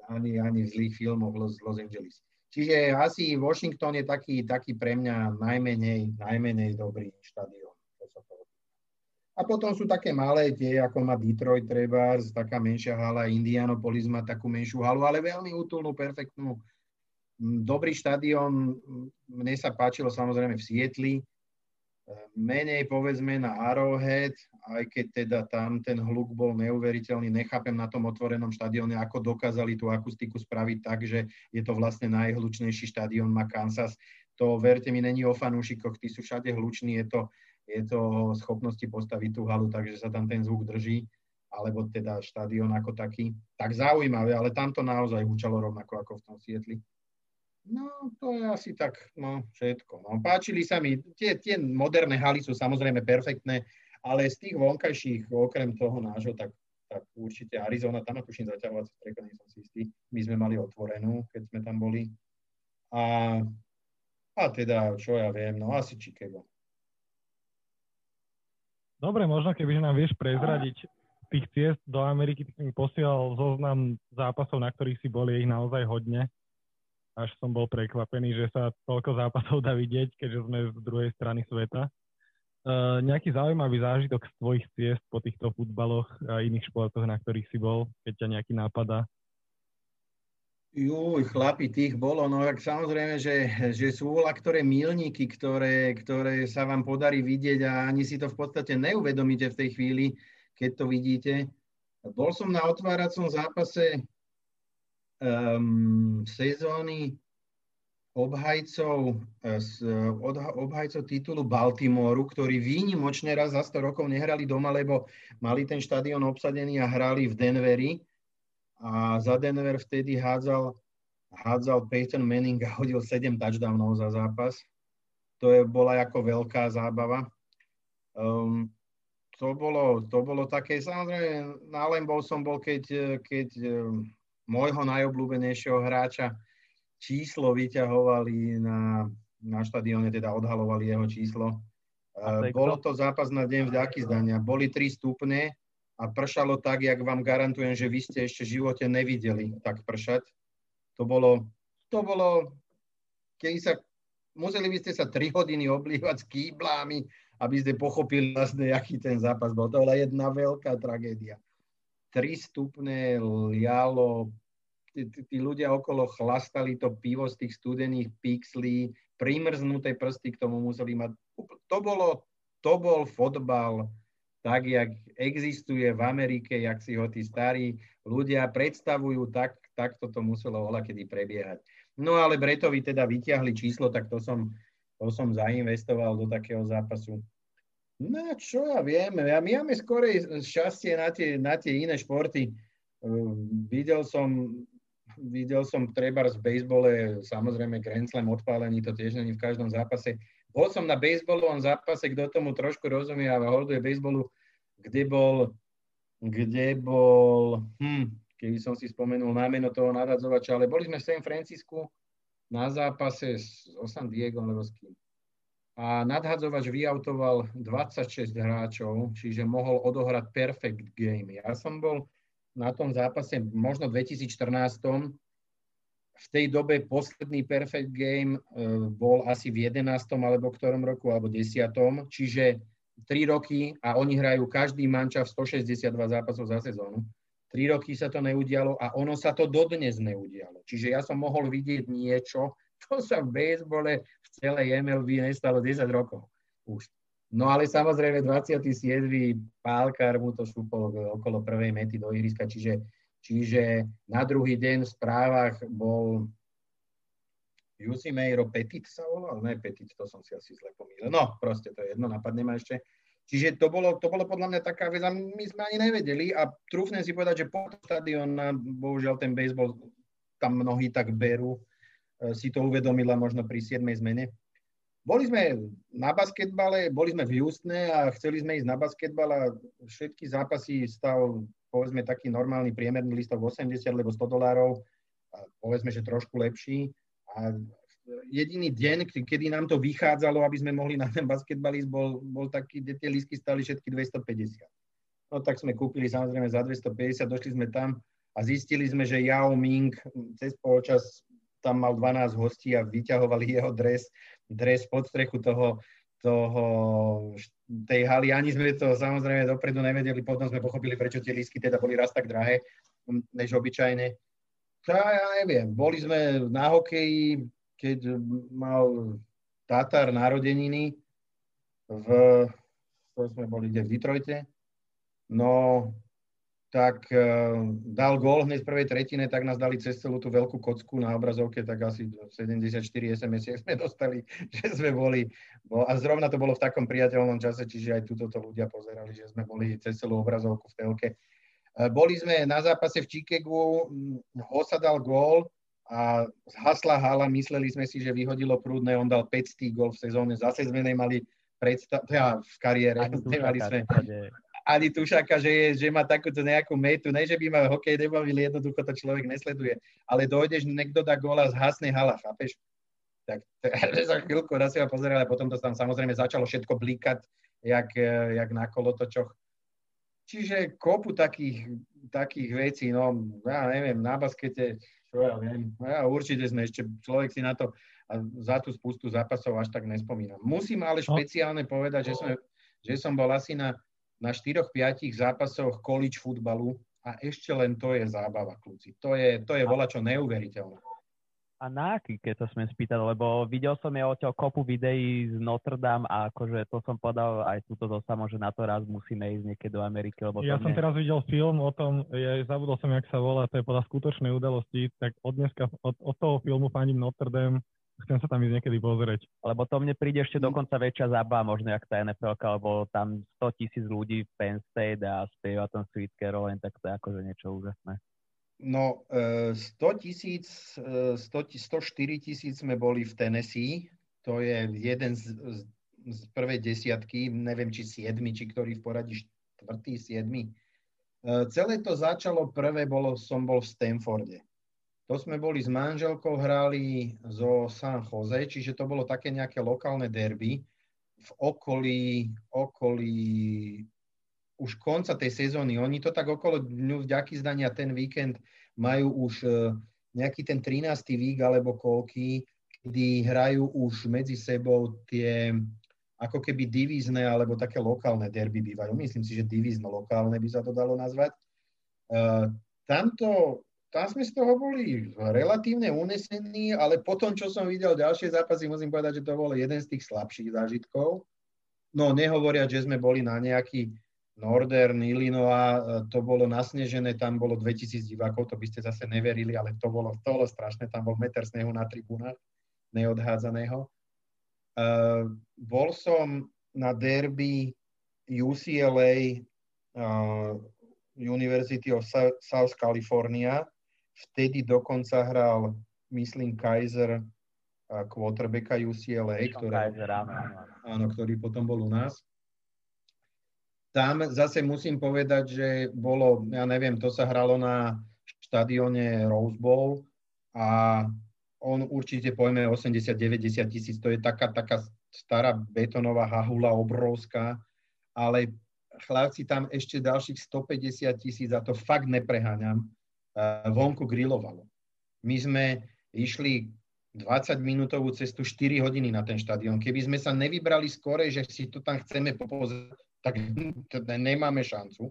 ani, ani v zlých filmoch Los, Los Angeles. Čiže asi Washington je taký, taký pre mňa najmenej, najmenej dobrý štadión. A potom sú také malé tie, ako má Detroit treba, taká menšia hala, Indianapolis má takú menšiu halu, ale veľmi útulnú, perfektnú. Dobrý štadión, mne sa páčilo samozrejme v Sietli, menej povedzme na Arrowhead, aj keď teda tam ten hluk bol neuveriteľný. Nechápem na tom otvorenom štadióne, ako dokázali tú akustiku spraviť tak, že je to vlastne najhlučnejší štadión má Kansas. To verte mi, není o fanúšikoch, tí sú všade hluční, je to, je to schopnosti postaviť tú halu, takže sa tam ten zvuk drží alebo teda štadión ako taký. Tak zaujímavé, ale tam to naozaj hučalo rovnako ako v tom Sietli. No, to je asi tak, no, všetko. No, páčili sa mi, tie, tie moderné haly sú samozrejme perfektné, ale z tých vonkajších, okrem toho nášho, tak, tak určite Arizona, tam tuším zaťahovací strecha, nie som si istý. My sme mali otvorenú, keď sme tam boli. A, a teda, čo ja viem, no asi Chicago. Dobre, možno keby nám vieš prezradiť tých ciest do Ameriky, ty mi posielal zoznam zápasov, na ktorých si boli ich naozaj hodne až som bol prekvapený, že sa toľko zápasov dá vidieť, keďže sme z druhej strany sveta. Uh, nejaký zaujímavý zážitok z tvojich ciest po týchto futbaloch a iných športoch, na ktorých si bol, keď ťa nejaký nápada? Juj, chlapi, tých bolo. No tak samozrejme, že, že sú voľa ktoré milníky, ktoré, ktoré sa vám podarí vidieť a ani si to v podstate neuvedomíte v tej chvíli, keď to vidíte. Bol som na otváracom zápase um, sezóny obhajcov, e, obhajcov titulu Baltimoru, ktorí výnimočne raz za 100 rokov nehrali doma, lebo mali ten štadión obsadený a hrali v Denveri. A za Denver vtedy hádzal, hádzal Peyton Manning a hodil 7 touchdownov za zápas. To je, bola ako veľká zábava. Um, to, bolo, to bolo také, samozrejme, na Lembo som bol, keď, keď môjho najobľúbenejšieho hráča číslo vyťahovali na, na štadióne, teda odhalovali jeho číslo. Bolo to zápas na deň vďaky zdania. Boli 3 stupne a pršalo tak, jak vám garantujem, že vy ste ešte v živote nevideli tak pršať. To bolo, to bolo, keď sa, museli by ste sa 3 hodiny oblívať s kýblami, aby ste pochopili vlastne, aký ten zápas bol. To bola jedna veľká tragédia. 3 stupne lialo, tí, tí ľudia okolo chlastali to pivo z tých studených pixlí, primrznuté prsty k tomu museli mať. To, bolo, to bol fotbal tak, jak existuje v Amerike, jak si ho tí starí ľudia predstavujú, tak, tak toto muselo voľa kedy prebiehať. No ale Bretovi teda vyťahli číslo, tak to som, to som zainvestoval do takého zápasu. No čo ja viem, ja, my máme skorej šťastie na tie, na tie iné športy. Uh, videl som, videl som treba v bejsbole, samozrejme Grand Slam odpálený, to tiež není v každom zápase. Bol som na bejsbolovom zápase, kto tomu trošku rozumie a holduje bejsbolu, kde bol, kde bol, hm, keby som si spomenul námeno toho nadadzovača, ale boli sme v San Francisku na zápase s San Diego, alebo s kým a nadhadzovač vyautoval 26 hráčov, čiže mohol odohrať perfect game. Ja som bol na tom zápase možno v 2014. V tej dobe posledný perfect game e, bol asi v 11. alebo ktorom roku, alebo 10. Čiže 3 roky a oni hrajú každý manča v 162 zápasov za sezónu. 3 roky sa to neudialo a ono sa to dodnes neudialo. Čiže ja som mohol vidieť niečo, to sa v bejsbole v celej MLB nestalo 10 rokov už. No ale samozrejme 27. pálkar mu to šúpol okolo prvej mety do ihriska, čiže, čiže na druhý deň v správach bol Meiro Petit sa volal? Ne, Petit, to som si asi zle pomýlil. No, proste to je jedno, napadne ma ešte. Čiže to bolo, to bolo podľa mňa taká vec a my sme ani nevedeli a trúfnem si povedať, že po štadión, bohužiaľ ten baseball tam mnohí tak berú, E, si to uvedomila možno pri 7. zmene. Boli sme na basketbale, boli sme v Houstone a chceli sme ísť na basketbal a všetky zápasy stal povedzme taký normálny priemerný listok 80 alebo 100 dolárov, povedzme, že trošku lepší. A jediný deň, kedy nám to vychádzalo, aby sme mohli na ten basketbal ísť, bol, bol taký, kde tie lístky stali všetky 250. No tak sme kúpili samozrejme za 250, došli sme tam a zistili sme, že Yao Ming cez polčas tam mal 12 hostí a vyťahovali jeho dres, dres pod strechu toho, toho, tej haly. Ani sme to samozrejme dopredu nevedeli, potom sme pochopili, prečo tie lístky teda boli raz tak drahé, než obyčajne. Tá, ja neviem. Boli sme na hokeji, keď mal Tatar narodeniny v, to sme boli kde, v Detroite. No, tak uh, dal gól hneď v prvej tretine, tak nás dali cez celú tú veľkú kocku na obrazovke, tak asi 74 sms sme dostali, že sme boli. Bo, a zrovna to bolo v takom priateľnom čase, čiže aj túto to ľudia pozerali, že sme boli cez celú obrazovku v telke. Uh, boli sme na zápase v Chicagu, Hosa dal gól a zhasla hala, mysleli sme si, že vyhodilo prúdne, on dal 500 gól v sezóne, zase sme nemali predstav, teda v kariére, nemali sme, ani tušaka, že, je, že má takúto nejakú metu. Ne, že by ma hokej nebavili, jednoducho to človek nesleduje. Ale dojdeš, niekto dá góla, zhasne hala, chápeš? Tak za chvíľku raz si ho pozeral a potom to tam samozrejme začalo všetko blikať, jak, jak na kolotočoch. Čiže kopu takých, takých vecí, no ja neviem, na baskete, čo ja viem, ja určite sme ešte, človek si na to za tú spustu zápasov až tak nespomínam. Musím ale no. špeciálne povedať, že som, že som bol asi na na 4-5 zápasoch college futbalu a ešte len to je zábava, kľúci. To je, to je volačo neuveriteľné. A na aký, keď to sme spýtať, lebo videl som ja odtiaľ kopu videí z Notre Dame a akože to som podal aj túto zo samo, že na to raz musíme ísť niekedy do Ameriky, lebo Ja som teraz videl film o tom, ja zabudol som, jak sa volá, to je podľa skutočnej udalosti, tak od dneska, od, od toho filmu faním Notre Dame Chcem sa tam ísť niekedy pozrieť. Lebo to mne príde ešte dokonca väčšia zábava, možno jak tá NFL, lebo tam 100 tisíc ľudí v Penn State a spieva tam Sweet Caroline, tak to je akože niečo úžasné. No, 100 e, tisíc, 100, e, 104 tisíc sme boli v Tennessee, to je jeden z, z prvej desiatky, neviem, či siedmi, či ktorý v poradí štvrtý, siedmi. E, celé to začalo, prvé bolo, som bol v Stanforde. To sme boli s manželkou, hrali zo San Jose, čiže to bolo také nejaké lokálne derby v okolí, okolí už konca tej sezóny. Oni to tak okolo dňu vďaky zdania ten víkend majú už e, nejaký ten 13. vík alebo koľky, kedy hrajú už medzi sebou tie ako keby divízne alebo také lokálne derby bývajú. Myslím si, že divízno lokálne by sa to dalo nazvať. Uh, tamto tam sme z toho boli relatívne unesení, ale potom, čo som videl ďalšie zápasy, musím povedať, že to bol jeden z tých slabších zážitkov. No nehovoria, že sme boli na nejaký Northern Illinois, to bolo nasnežené, tam bolo 2000 divákov, to by ste zase neverili, ale to bolo, to bolo strašné, tam bol meter snehu na tribúnach, neodhádzaného. Uh, bol som na derby UCLA uh, University of South California, Vtedy dokonca hral, myslím, Kaiser quarterbacka UCLA, ktorý, áno, ktorý potom bol u nás. Tam zase musím povedať, že bolo, ja neviem, to sa hralo na štadióne Rose Bowl a on určite pojme 80-90 tisíc, to je taká, taká stará betonová hahula obrovská, ale chlapci tam ešte ďalších 150 tisíc a to fakt nepreháňam vonku grilovalo. My sme išli 20 minútovú cestu 4 hodiny na ten štadión. Keby sme sa nevybrali skore, že si to tam chceme popozrieť, tak nemáme šancu.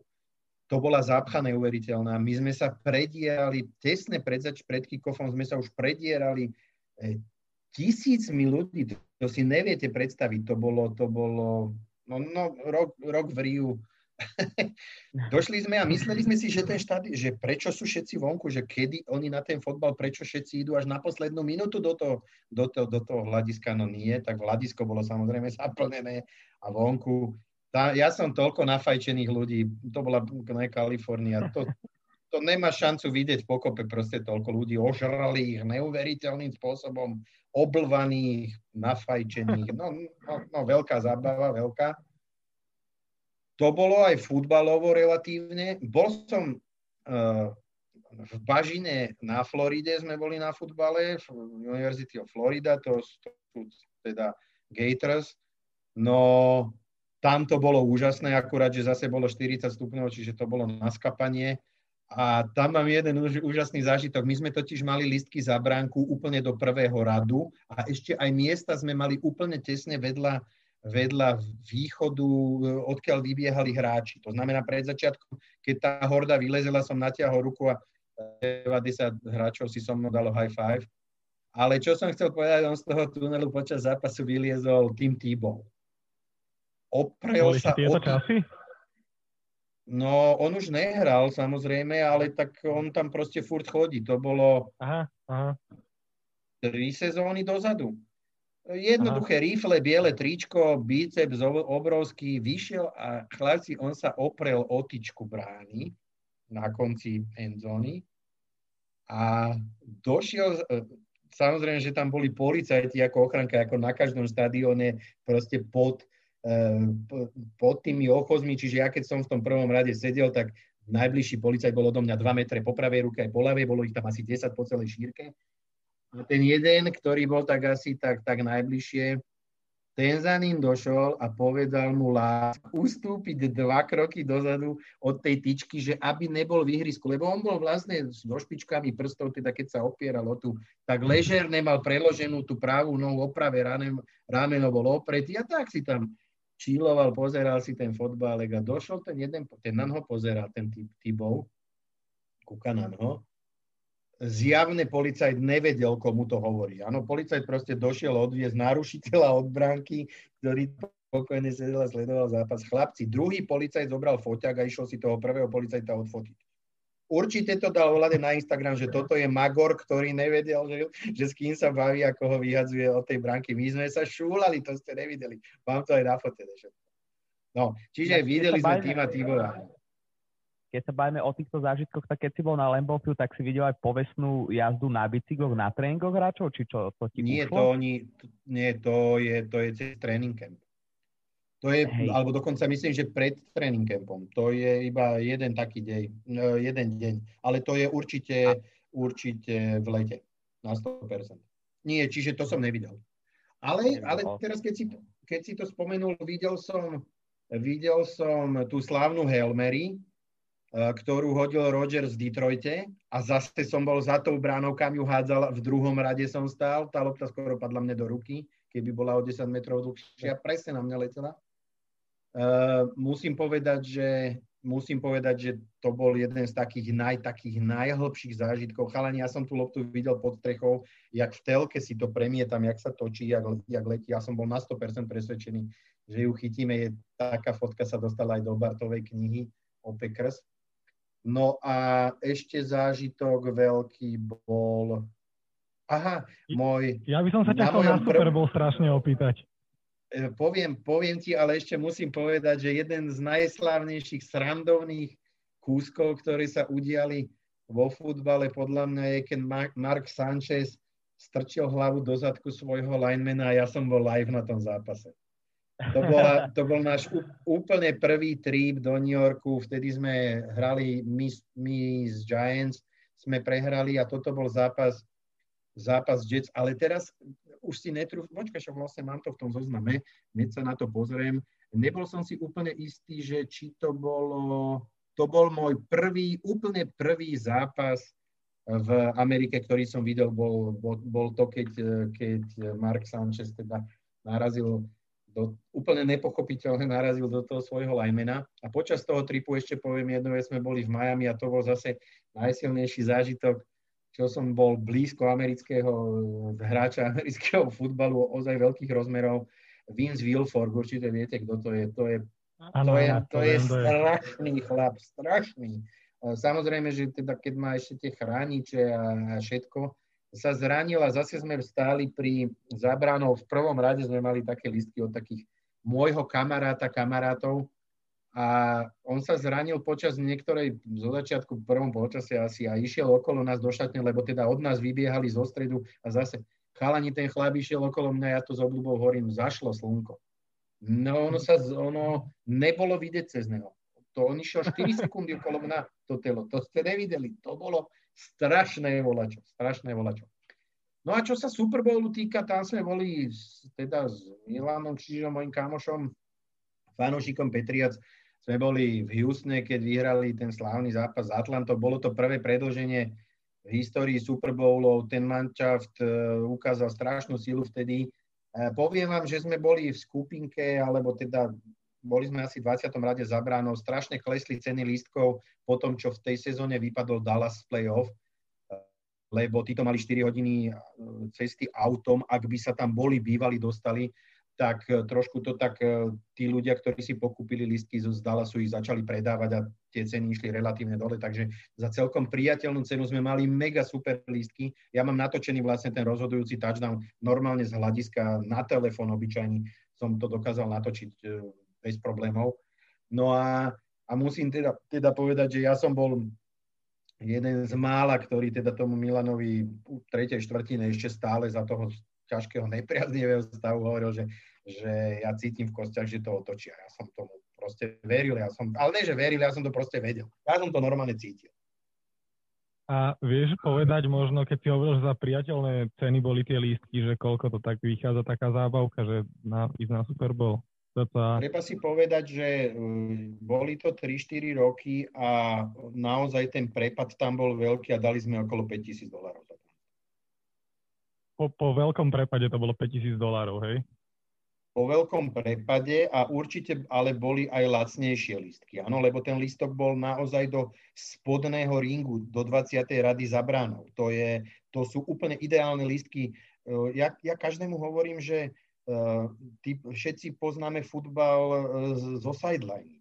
To bola zápcha neuveriteľná. My sme sa predierali, tesne pred, zač- pred kikofom sme sa už predierali e, tisícmi ľudí. To si neviete predstaviť. To bolo, to bolo no, no, rok, rok v Riu Došli sme a mysleli sme si, že ten štát, že prečo sú všetci vonku, že kedy oni na ten fotbal, prečo všetci idú až na poslednú minútu do toho, do toho, do toho hľadiska, no nie, tak hľadisko bolo samozrejme zaplnené a vonku. Tá, ja som toľko nafajčených ľudí, to bola ne, Kalifornia, to, to nemá šancu vidieť pokope proste toľko ľudí, ožrali ich neuveriteľným spôsobom, oblvaných, nafajčených, no, no, no veľká zábava, veľká to bolo aj futbalovo relatívne. Bol som uh, v Bažine na Floride, sme boli na futbale, v University of Florida, to sú teda Gators. No, tam to bolo úžasné, akurát, že zase bolo 40 stupňov, čiže to bolo naskapanie. A tam mám jeden úžasný zážitok. My sme totiž mali listky za bránku úplne do prvého radu a ešte aj miesta sme mali úplne tesne vedľa vedľa východu, odkiaľ vybiehali hráči. To znamená, pred začiatkom, keď tá horda vylezela, som natiahol ruku a 90 hráčov si so mnou dalo high five. Ale čo som chcel povedať, on z toho tunelu počas zápasu vyliezol Tim Tebow. Oprel Boli sa... Tieto časy? No, on už nehral samozrejme, ale tak on tam proste furt chodí. To bolo aha, aha. tri sezóny dozadu. Jednoduché Aha. rifle, biele tričko, biceps obrovský, vyšiel a chlapci, on sa oprel o tyčku brány na konci endzóny a došiel, e, samozrejme, že tam boli policajti ako ochranka, ako na každom stadióne, proste pod, pod tými ochozmi, čiže ja keď som v tom prvom rade sedel, tak najbližší policajt bol odo mňa 2 metre po pravej ruke aj po ľavej, bolo ich tam asi 10 po celej šírke. A ten jeden, ktorý bol tak asi tak, tak najbližšie, ten za ním došol a povedal mu lás ustúpiť dva kroky dozadu od tej tyčky, že aby nebol vyhrisku, lebo on bol vlastne so špičkami prstov, teda keď sa opieral o tú, tak ležerne mal preloženú tú pravú nohu oprave, rameno bol opretý a tak si tam čiloval, pozeral si ten fotbalek a došol ten jeden, ten na ho pozeral, ten Tibov, kúka na ho zjavne policajt nevedel, komu to hovorí. Áno, policajt proste došiel odviezť narušiteľa od bránky, ktorý spokojne sedel a sledoval zápas. Chlapci, druhý policajt zobral foťak a išiel si toho prvého policajta odfotiť. Určite to dal volať na Instagram, že toto je Magor, ktorý nevedel, že, že s kým sa baví, ako ho vyhadzuje od tej bránky. My sme sa šúlali, to ste nevideli. Mám to aj na fote. No, čiže ja, videli sme týma Tibora keď sa bavíme o týchto zážitkoch, tak keď si bol na Lambeau tak si videl aj povestnú jazdu na bicykloch na tréningoch hráčov, či čo to ti Nie, ušlo? to oni, nie, to je, to je cez tréning camp. To je, Hej. alebo dokonca myslím, že pred tréning campom. To je iba jeden taký no, jeden deň. Ale to je určite, určite v lete. Na 100%. Nie, čiže to som nevidel. Ale, ale teraz, keď si, keď si to spomenul, videl som, videl som tú slávnu Helmery, E, ktorú hodil Rogers v Detroite a zase som bol za tou bránou, kam ju hádzal, v druhom rade som stál, tá lopta skoro padla mne do ruky, keby bola o 10 metrov dlhšia, presne na mňa letela. Uh, musím povedať, že musím povedať, že to bol jeden z takých, naj, takých najhlbších zážitkov. Chalani, ja som tú loptu videl pod strechou, jak v telke si to premietam, jak sa točí, jak, jak letí. Ja som bol na 100% presvedčený, že ju chytíme. Je, taká fotka sa dostala aj do Bartovej knihy o Packers. No a ešte zážitok veľký bol... Aha, môj... Ja by som sa ťa chcel na Super Bowl strašne opýtať. E, poviem, poviem ti, ale ešte musím povedať, že jeden z najslávnejších srandovných kúskov, ktorí sa udiali vo futbale, podľa mňa je, keď Mark Sanchez strčil hlavu do zadku svojho linemana a ja som bol live na tom zápase. To, bola, to bol náš úplne prvý trip do New Yorku, vtedy sme hrali Miss, Miss Giants, sme prehrali a toto bol zápas, zápas Jets, ale teraz už si netrúf, počkaj, však vlastne mám to v tom zozname, hneď sa na to pozriem. Nebol som si úplne istý, že či to bolo, to bol môj prvý, úplne prvý zápas v Amerike, ktorý som videl, bol, bol, bol to, keď, keď Mark Sanchez teda narazil do, úplne nepochopiteľne narazil do toho svojho lajmena. A počas toho tripu ešte poviem jednu vec, sme boli v Miami a to bol zase najsilnejší zážitok, čo som bol blízko amerického hráča amerického futbalu, ozaj veľkých rozmerov. Vince Wilfork, určite viete, kto to je. To je, to je, to je strašný chlap, strašný. Samozrejme, že teda keď má ešte tie chrániče a, a všetko, sa zranil a zase sme stáli pri zábranov. V prvom rade sme mali také listky od takých môjho kamaráta, kamarátov a on sa zranil počas niektorej, zo začiatku v prvom polčase asi a išiel okolo nás do šatne, lebo teda od nás vybiehali zo stredu a zase chalani ten chlap išiel okolo mňa, ja to s obľubou hovorím, zašlo slnko. No ono sa, ono nebolo vidieť cez neho. To on išiel 4 sekundy okolo mňa, to telo. To ste nevideli. To bolo, strašné volačo, strašné volačo. No a čo sa Super Bowlu týka, tam sme boli teda s Milanom čiže môjim kamošom, fanúšikom Petriac, sme boli v Houstone, keď vyhrali ten slávny zápas s Atlantou. Bolo to prvé predlženie v histórii Super Bowlov. Ten manšaft e, ukázal strašnú sílu vtedy. E, poviem vám, že sme boli v skupinke, alebo teda boli sme asi v 20. rade za bránou, strašne klesli ceny lístkov po tom, čo v tej sezóne vypadol Dallas playoff, lebo títo mali 4 hodiny cesty autom, ak by sa tam boli bývali, dostali, tak e, trošku to tak e, tí ľudia, ktorí si pokúpili listky zo Dallasu, ich začali predávať a tie ceny išli relatívne dole, takže za celkom priateľnú cenu sme mali mega super listky. Ja mám natočený vlastne ten rozhodujúci touchdown normálne z hľadiska na telefón obyčajný som to dokázal natočiť e, bez problémov. No a, a musím teda, teda povedať, že ja som bol jeden z mála, ktorý teda tomu Milanovi v tretej štvrtine ešte stále za toho ťažkého nepriaznivého stavu hovoril, že, že ja cítim v kostiach, že to otočia. Ja som tomu proste veril, ja som, ale nie, že veril, ja som to proste vedel. Ja som to normálne cítil. A vieš povedať možno, keď si hovoril, že za priateľné ceny boli tie lístky, že koľko to tak vychádza taká zábavka, že na, ísť na Super Bowl? Toto... Treba si povedať, že mm, boli to 3-4 roky a naozaj ten prepad tam bol veľký a dali sme okolo 5000 dolárov po, po veľkom prepade to bolo 5000 dolárov, hej? Po veľkom prepade a určite ale boli aj lacnejšie listky, áno, lebo ten listok bol naozaj do spodného ringu, do 20. rady za bránou. To, je, to sú úplne ideálne listky. E, ja, ja každému hovorím, že uh, ty, všetci poznáme futbal uh, zo sideline.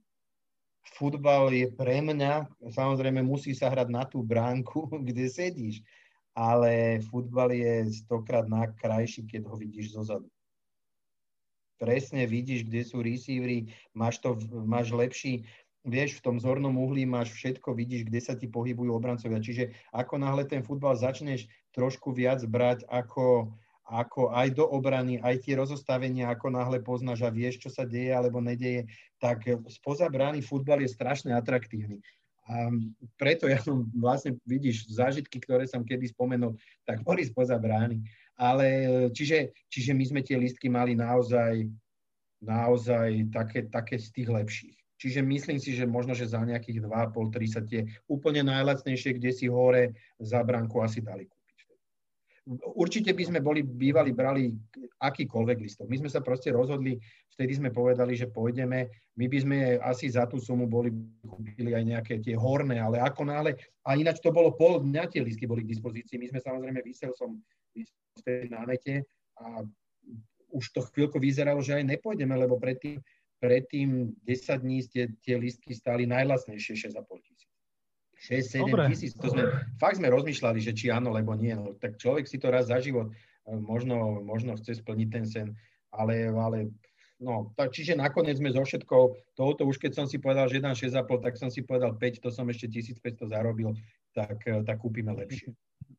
Futbal je pre mňa, samozrejme musí sa hrať na tú bránku, kde sedíš ale futbal je stokrát krajší, keď ho vidíš zozadu. Presne vidíš, kde sú receivery, máš, to, máš lepší, vieš, v tom zornom uhlí máš všetko, vidíš, kde sa ti pohybujú obrancovia. Čiže ako náhle ten futbal začneš trošku viac brať ako, ako aj do obrany, aj tie rozostavenia, ako náhle poznáš a vieš, čo sa deje alebo nedeje, tak spoza brány futbal je strašne atraktívny. A preto ja som vlastne, vidíš, zážitky, ktoré som kedy spomenul, tak boli spoza brány. Ale čiže, čiže my sme tie listky mali naozaj, naozaj také, také z tých lepších. Čiže myslím si, že možno, že za nejakých 2,5-3 sa tie úplne najlacnejšie, kde si hore za bránku asi dali určite by sme boli bývali, brali akýkoľvek listok. My sme sa proste rozhodli, vtedy sme povedali, že pôjdeme. My by sme asi za tú sumu boli kúpili aj nejaké tie horné, ale ako náhle, a ináč to bolo pol dňa, tie listky boli k dispozícii. My sme samozrejme vysel som vtedy na nete a už to chvíľko vyzeralo, že aj nepôjdeme, lebo predtým, predtým 10 dní tie, tie listky stáli najlasnejšie 6,5 tisíc. 6-7 tisíc. To sme, fakt sme rozmýšľali, že či áno, lebo nie. No, tak človek si to raz za život e, možno, možno chce splniť ten sen, ale, ale no, tak, čiže nakoniec sme so všetkou touto, už keď som si povedal, že 1,6,5, tak som si povedal 5, to som ešte 1500 zarobil, tak, e, tak kúpime lepšie.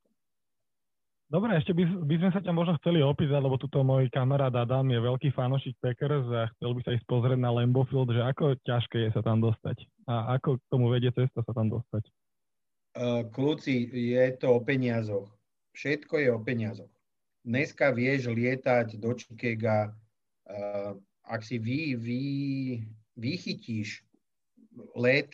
Dobre, ešte by, by sme sa ťa možno chceli opýtať, lebo tuto môj kamarát Adam je veľký fanošik Packers a chcel by sa ísť pozrieť na Lambeau Field, že ako ťažké je sa tam dostať a ako k tomu vedie cesta sa tam dostať. Uh, kľúci, je to o peniazoch. Všetko je o peniazoch. Dneska vieš lietať do Chicaga, uh, ak si vy, vy, vychytíš let,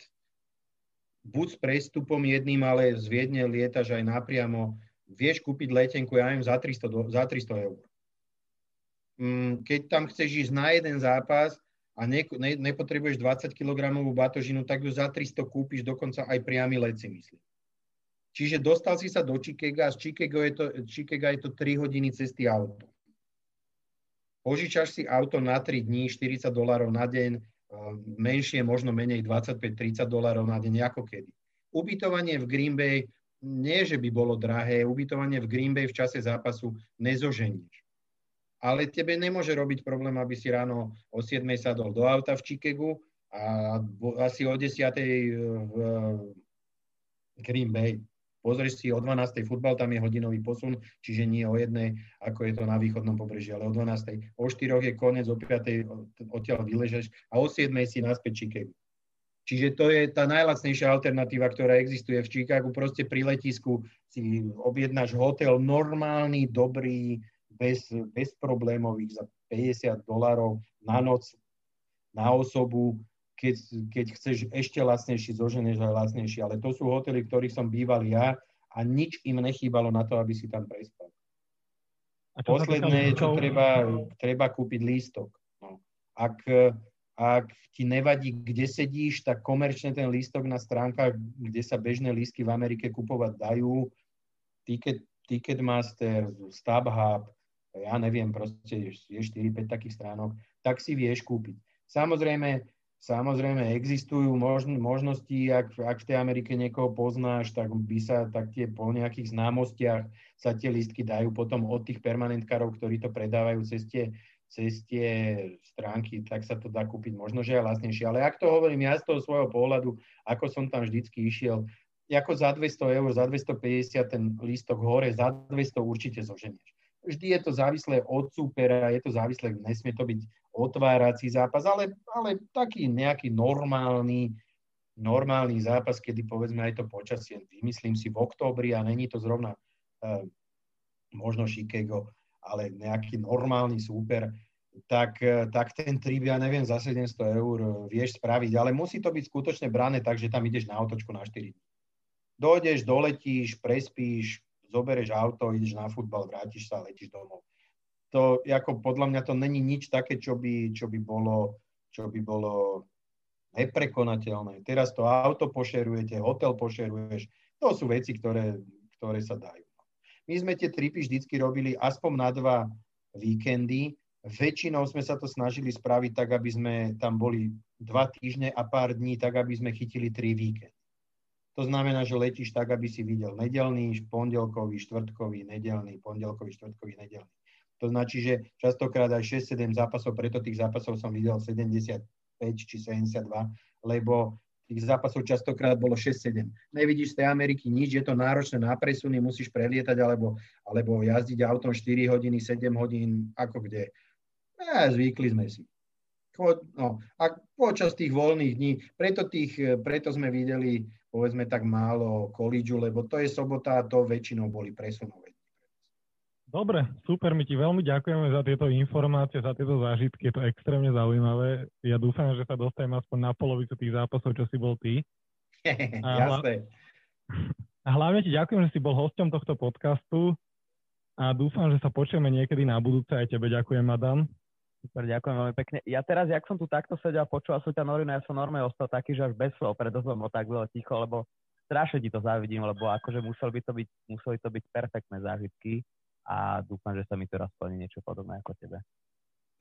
buď s prestupom jedným, ale z Viedne lietaš aj napriamo, vieš kúpiť letenku, ja neviem, za 300, za 300 eur. Mm, keď tam chceš ísť na jeden zápas a ne, ne, nepotrebuješ 20 kg batožinu, tak ju za 300 kúpiš dokonca aj priamy let si myslím. Čiže dostal si sa do Chicaga z Chicago je to, Chicago je to 3 hodiny cesty auto. Požičaš si auto na 3 dní, 40 dolárov na deň, eh, menšie, možno menej 25-30 dolárov na deň, ako kedy. Ubytovanie v Green Bay nie, že by bolo drahé, ubytovanie v Green Bay v čase zápasu nezoženíš. Ale tebe nemôže robiť problém, aby si ráno o 7 sadol do auta v Chicagu a asi o 10 v Green Bay. Pozrieš si o 12. futbal, tam je hodinový posun, čiže nie o jednej, ako je to na východnom pobreží, ale o 12. O 4 je koniec, o 5. odtiaľ vyležeš a o 7. si naspäť Chicago. Čiže to je tá najlacnejšia alternatíva, ktorá existuje v Chicagu. Proste pri letisku si objednáš hotel normálny, dobrý, bez, problémových za 50 dolárov na noc, na osobu. Keď, keď chceš ešte lacnejší, zoženeš aj lacnejší. Ale to sú hotely, ktorých som býval ja a nič im nechýbalo na to, aby si tam prespal. Posledné, čo treba, treba kúpiť lístok. No. Ak, ak ti nevadí, kde sedíš, tak komerčne ten lístok na stránkach, kde sa bežné lístky v Amerike kupovať dajú, Ticket, Ticketmaster, StubHub, ja neviem, proste je 4-5 takých stránok, tak si vieš kúpiť. Samozrejme, samozrejme existujú možn- možnosti, ak, ak v tej Amerike niekoho poznáš, tak by sa tak tie po nejakých známostiach sa tie listky dajú potom od tých permanentkárov, ktorí to predávajú cez tie cez tie stránky, tak sa to dá kúpiť možno, že aj lacnejšie. Ale ak to hovorím ja z toho svojho pohľadu, ako som tam vždycky išiel, ako za 200 eur, za 250 ten lístok hore, za 200 určite zoženieš. Vždy je to závislé od supera, je to závislé, nesmie to byť otvárací zápas, ale, ale taký nejaký normálny, normálny zápas, kedy povedzme aj to počasie, vymyslím si v októbri a není to zrovna uh, možno Chicago, ale nejaký normálny súper, tak, eh, tak ten trip, ja neviem, za 700 eur eh, vieš spraviť, ale musí to byť skutočne brané tak, že tam ideš na otočku na 4 dní. Dojdeš, doletíš, prespíš, zoberieš auto, ideš na futbal, vrátiš sa a letíš domov. To, ako podľa mňa to není nič také, čo by, čo by bolo, čo by bolo neprekonateľné. Teraz to auto pošerujete, hotel pošeruješ, to sú veci, ktoré, ktoré sa dajú. My sme tie tripy vždycky robili aspoň na dva víkendy. Väčšinou sme sa to snažili spraviť tak, aby sme tam boli dva týždne a pár dní, tak aby sme chytili tri víkendy. To znamená, že letíš tak, aby si videl nedelný, pondelkový, štvrtkový, nedelný, pondelkový, štvrtkový, nedelný. To značí, že častokrát aj 6-7 zápasov, preto tých zápasov som videl 75 či 72, lebo tých zápasov častokrát bolo 6-7. Nevidíš z tej Ameriky nič, je to náročné na presuny, musíš prelietať alebo, alebo jazdiť autom 4 hodiny, 7 hodín, ako kde. E, zvykli sme si. No, a počas tých voľných dní, preto, tých, preto sme videli, povedzme tak málo kolídžu, lebo to je sobota a to väčšinou boli presunové. Dobre, super, my ti veľmi ďakujeme za tieto informácie, za tieto zážitky, je to extrémne zaujímavé. Ja dúfam, že sa dostanem aspoň na polovicu tých zápasov, čo si bol ty. A, Jasné. A hlavne ti ďakujem, že si bol hosťom tohto podcastu a dúfam, že sa počujeme niekedy na budúce. Aj tebe ďakujem, Adam. Super, ďakujem veľmi pekne. Ja teraz, jak som tu takto sedel a počúval som ťa Norina, ja som normálne ostal taký, že až bez slov, som bol tak veľa ticho, lebo strašne ti to závidím, lebo akože museli by to byť, museli to byť perfektné zážitky a dúfam, že sa mi teraz splní niečo podobné ako tebe.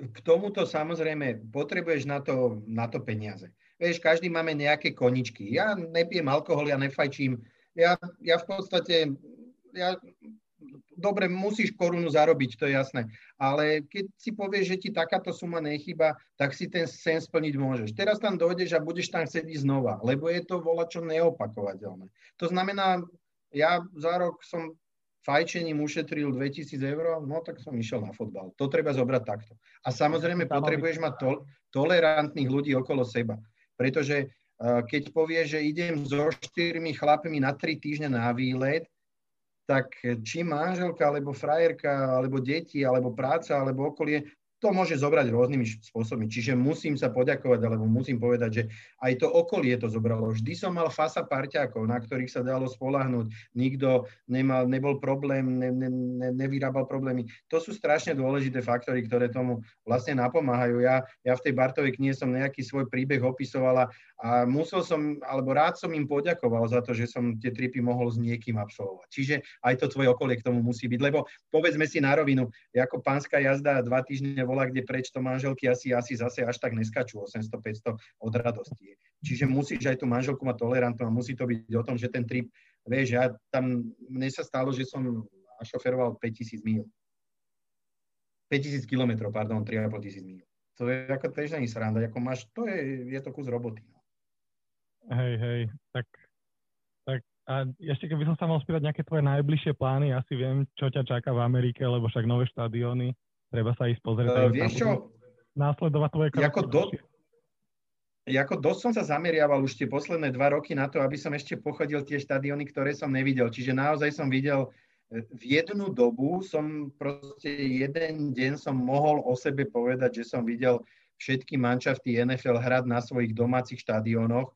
K tomuto samozrejme potrebuješ na to, na to peniaze. Vieš, každý máme nejaké koničky. Ja nepijem alkohol, ja nefajčím. Ja, ja v podstate, ja, dobre, musíš korunu zarobiť, to je jasné. Ale keď si povieš, že ti takáto suma nechyba, tak si ten sen splniť môžeš. Teraz tam dojdeš a budeš tam chcieť ísť znova, lebo je to volačo neopakovateľné. To znamená, ja za rok som fajčením ušetril 2000 eur, no tak som išiel na fotbal. To treba zobrať takto. A samozrejme potrebuješ mať to, tolerantných ľudí okolo seba. Pretože uh, keď povieš, že idem so štyrmi chlapmi na tri týždne na výlet, tak či manželka, alebo frajerka, alebo deti, alebo práca, alebo okolie, to môže zobrať rôznymi spôsobmi. Čiže musím sa poďakovať, alebo musím povedať, že aj to okolie to zobralo. Vždy som mal fasa parťákov, na ktorých sa dalo spolahnuť. Nikto nemal, nebol problém, ne, ne, ne, nevyrábal problémy. To sú strašne dôležité faktory, ktoré tomu vlastne napomáhajú. Ja, ja v tej Bartovej knihe som nejaký svoj príbeh opisovala a musel som, alebo rád som im poďakoval za to, že som tie tripy mohol s niekým absolvovať. Čiže aj to tvoje okolie k tomu musí byť, lebo povedzme si na rovinu, ako pánska jazda dva týždne bola, kde preč to manželky asi, asi zase až tak neskačú 800-500 od radosti. Čiže musíš aj tú manželku mať tolerantnú a musí to byť o tom, že ten trip, vieš, ja tam, mne sa stalo, že som šoferoval 5000 mil. 5000 kilometrov, pardon, 3500 mil. To je ako tiež není sranda, ako máš, to je, je to kus roboty. No. Hej, hej, tak, tak a ešte keby som sa mal spýtať nejaké tvoje najbližšie plány, asi viem, čo ťa čaká v Amerike, lebo však nové štadióny, treba sa ísť pozrieť. Uh, vieš čo? Následovať tvoje kroky. Ako, do, ako dosť som sa zameriaval už tie posledné dva roky na to, aby som ešte pochodil tie štadióny, ktoré som nevidel. Čiže naozaj som videl e, v jednu dobu som proste jeden deň som mohol o sebe povedať, že som videl všetky manšafty NFL hrať na svojich domácich štadiónoch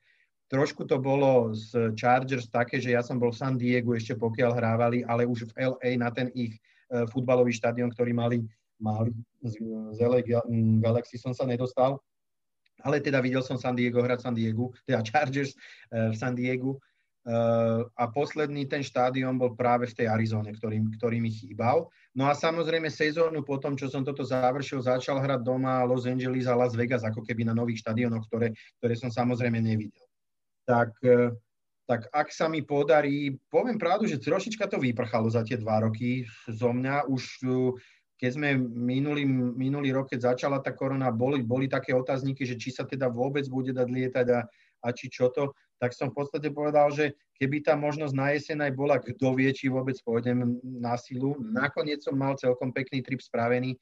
Trošku to bolo z Chargers také, že ja som bol v San Diego ešte pokiaľ hrávali, ale už v LA na ten ich e, futbalový štadión, ktorý mali, mali z, z LA Galaxy som sa nedostal. ale teda videl som San Diego hrať San Diego, teda Chargers uh, v San Diego uh, a posledný ten štádion bol práve v tej Arizone, ktorý, ktorý mi chýbal. No a samozrejme sezónu potom, čo som toto završil, začal hrať doma Los Angeles a Las Vegas, ako keby na nových štadiónoch, ktoré, ktoré som samozrejme nevidel. Tak, uh, tak ak sa mi podarí, poviem pravdu, že trošička to vyprchalo za tie dva roky zo mňa. Už keď sme minulý, minulý rok, keď začala tá korona, boli, boli také otázniky, že či sa teda vôbec bude dať lietať a, a či čo to, tak som v podstate povedal, že keby tá možnosť na jeseň aj bola, kto vie, či vôbec pôjdem na silu. Nakoniec som mal celkom pekný trip spravený,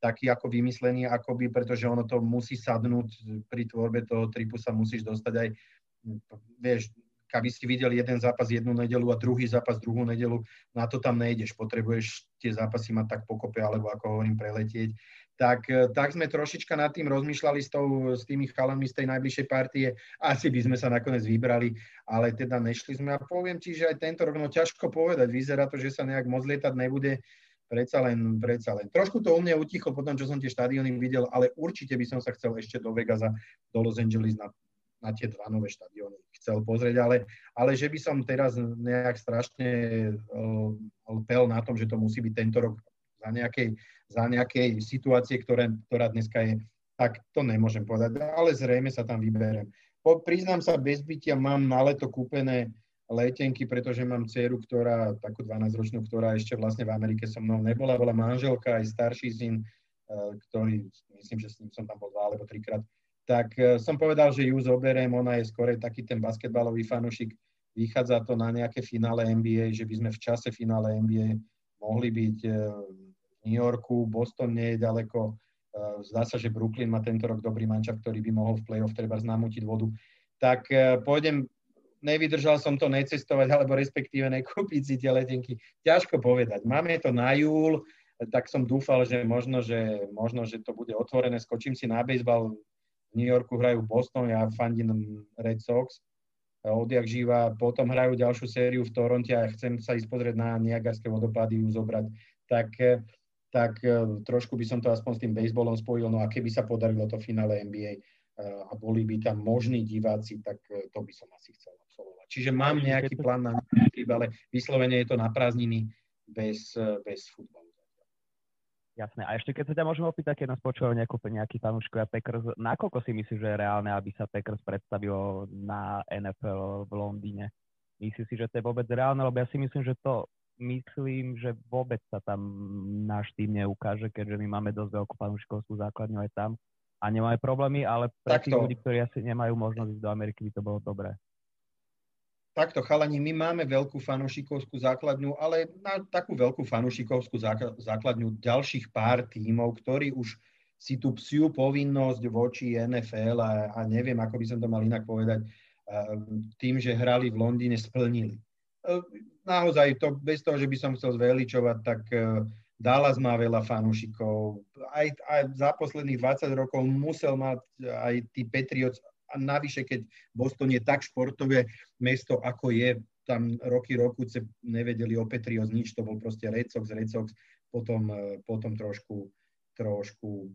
taký ako vymyslený, akoby, pretože ono to musí sadnúť, pri tvorbe toho tripu sa musíš dostať aj, vieš, aby si videl jeden zápas jednu nedelu a druhý zápas druhú nedelu, na to tam nejdeš, potrebuješ tie zápasy mať tak pokope, alebo ako hovorím, preletieť. Tak, e, tak sme trošička nad tým rozmýšľali s, tou, s tými chalami z tej najbližšej partie. Asi by sme sa nakoniec vybrali, ale teda nešli sme. A poviem ti, že aj tento rok, no ťažko povedať, vyzerá to, že sa nejak moc lietať nebude. Predsa len, predsa len. Trošku to u mňa utichlo potom, čo som tie štadióny videl, ale určite by som sa chcel ešte do Vegasa, do Los Angeles na, na tie dva nové štadióny chcel pozrieť, ale, ale že by som teraz nejak strašne uh, pel na tom, že to musí byť tento rok za nejakej, za nejakej situácie, ktoré, ktorá dneska je, tak to nemôžem povedať, ale zrejme sa tam vyberiem. Po, priznám sa, bez bytia mám na leto kúpené letenky, pretože mám dceru, ktorá, takú 12-ročnú, ktorá ešte vlastne v Amerike so mnou nebola, bola manželka, aj starší syn, ktorý, myslím, že s ním som tam bol dva alebo trikrát, tak e, som povedal, že ju zoberiem, ona je skôr taký ten basketbalový fanušik, vychádza to na nejaké finále NBA, že by sme v čase finále NBA mohli byť e, v New Yorku, Boston nie je ďaleko, e, zdá sa, že Brooklyn má tento rok dobrý mančak, ktorý by mohol v play-off treba znamútiť vodu. Tak pôjdem, nevydržal som to necestovať, alebo respektíve nekúpiť si tie letenky. Ťažko povedať. Máme to na júl, tak som dúfal, že možno, že možno, že to bude otvorené, skočím si na baseball, New Yorku hrajú Boston, ja fandím Red Sox, odjak živa, potom hrajú ďalšiu sériu v Toronte a chcem sa ísť pozrieť na Niagarské vodopády, ju zobrať, tak, tak e, trošku by som to aspoň s tým baseballom spojil, no a keby sa podarilo to finále NBA e, a boli by tam možní diváci, tak e, to by som asi chcel absolvovať. Čiže mám nejaký plán na ale vyslovene je to na prázdniny bez, bez futbalu. Jasné. A ešte keď sa ťa môžeme opýtať, keď nás počúvajú nejakú, nejaký fanúškovia Packers, nakoľko si myslíš, že je reálne, aby sa Packers predstavilo na NFL v Londýne? Myslíš si, že to je vôbec reálne? Lebo ja si myslím, že to myslím, že vôbec sa tam náš tým neukáže, keďže my máme dosť veľkú fanúšikovskú základňu aj tam a nemáme problémy, ale pre tých ľudí, ktorí asi nemajú možnosť ísť do Ameriky, by to bolo dobré takto chalani, my máme veľkú fanušikovskú základňu, ale na takú veľkú fanušikovskú základňu ďalších pár tímov, ktorí už si tú psiu povinnosť voči NFL a, a neviem, ako by som to mal inak povedať, tým, že hrali v Londýne, splnili. E, naozaj, to, bez toho, že by som chcel zveličovať, tak e, Dallas má veľa fanúšikov. Aj, aj za posledných 20 rokov musel mať aj tí Patriots a navyše, keď Boston je tak športové mesto, ako je, tam roky rokuce nevedeli o Petrios nič, to bol proste Red Sox, Red Sox, potom, e, potom trošku, trošku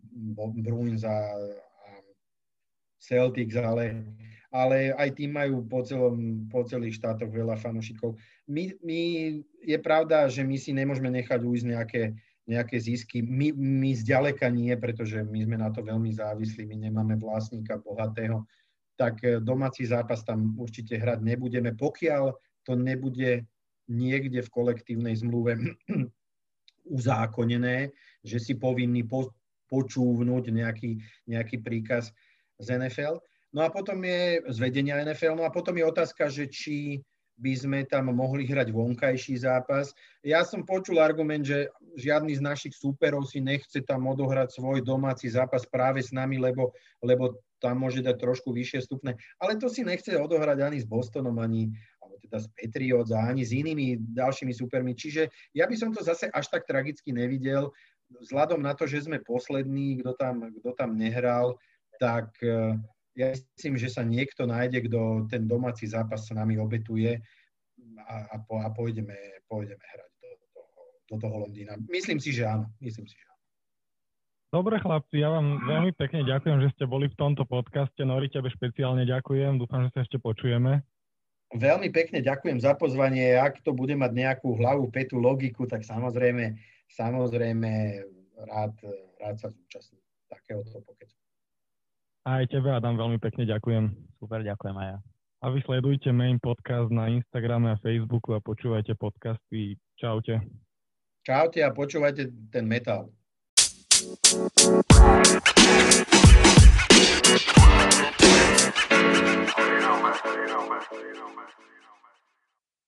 Bruins a, Celtics, ale, ale aj tým majú po, celom, po celých štátoch veľa fanúšikov. My, my, je pravda, že my si nemôžeme nechať ujsť nejaké, nejaké zisky. My, my zďaleka nie, pretože my sme na to veľmi závislí, my nemáme vlastníka bohatého, tak e, domáci zápas tam určite hrať nebudeme, pokiaľ to nebude niekde v kolektívnej zmluve uzákonené, že si povinný po, počúvnuť nejaký, nejaký príkaz z NFL. No a potom je z NFL, no a potom je otázka, že či by sme tam mohli hrať vonkajší zápas. Ja som počul argument, že žiadny z našich súperov si nechce tam odohrať svoj domáci zápas práve s nami, lebo, lebo tam môže dať trošku vyššie stupne. Ale to si nechce odohrať ani s Bostonom, ani alebo teda s Patriots ani s inými ďalšími supermi. Čiže ja by som to zase až tak tragicky nevidel. Vzhľadom na to, že sme poslední, kto tam, kto tam nehral, tak ja myslím, že sa niekto nájde, kto ten domáci zápas s nami obetuje a, a, po, a pôjdeme, pôjdeme hrať do, do, do toho Londýna. Myslím si, že áno. Myslím si, že áno. Dobre chlapci, ja vám veľmi pekne ďakujem, že ste boli v tomto podcaste. Nori, tebe špeciálne ďakujem. Dúfam, že sa ešte počujeme. Veľmi pekne ďakujem za pozvanie. Ak to bude mať nejakú hlavu, petu, logiku, tak samozrejme, samozrejme rád, rád sa zúčastním takéhoto pokecu. Aj tebe, Adam, veľmi pekne ďakujem. Super, ďakujem aj ja. A vy sledujte main podcast na Instagrame a Facebooku a počúvajte podcasty. Čaute. Čaute a počúvajte ten metal. You know, man. You know, man. You know, man.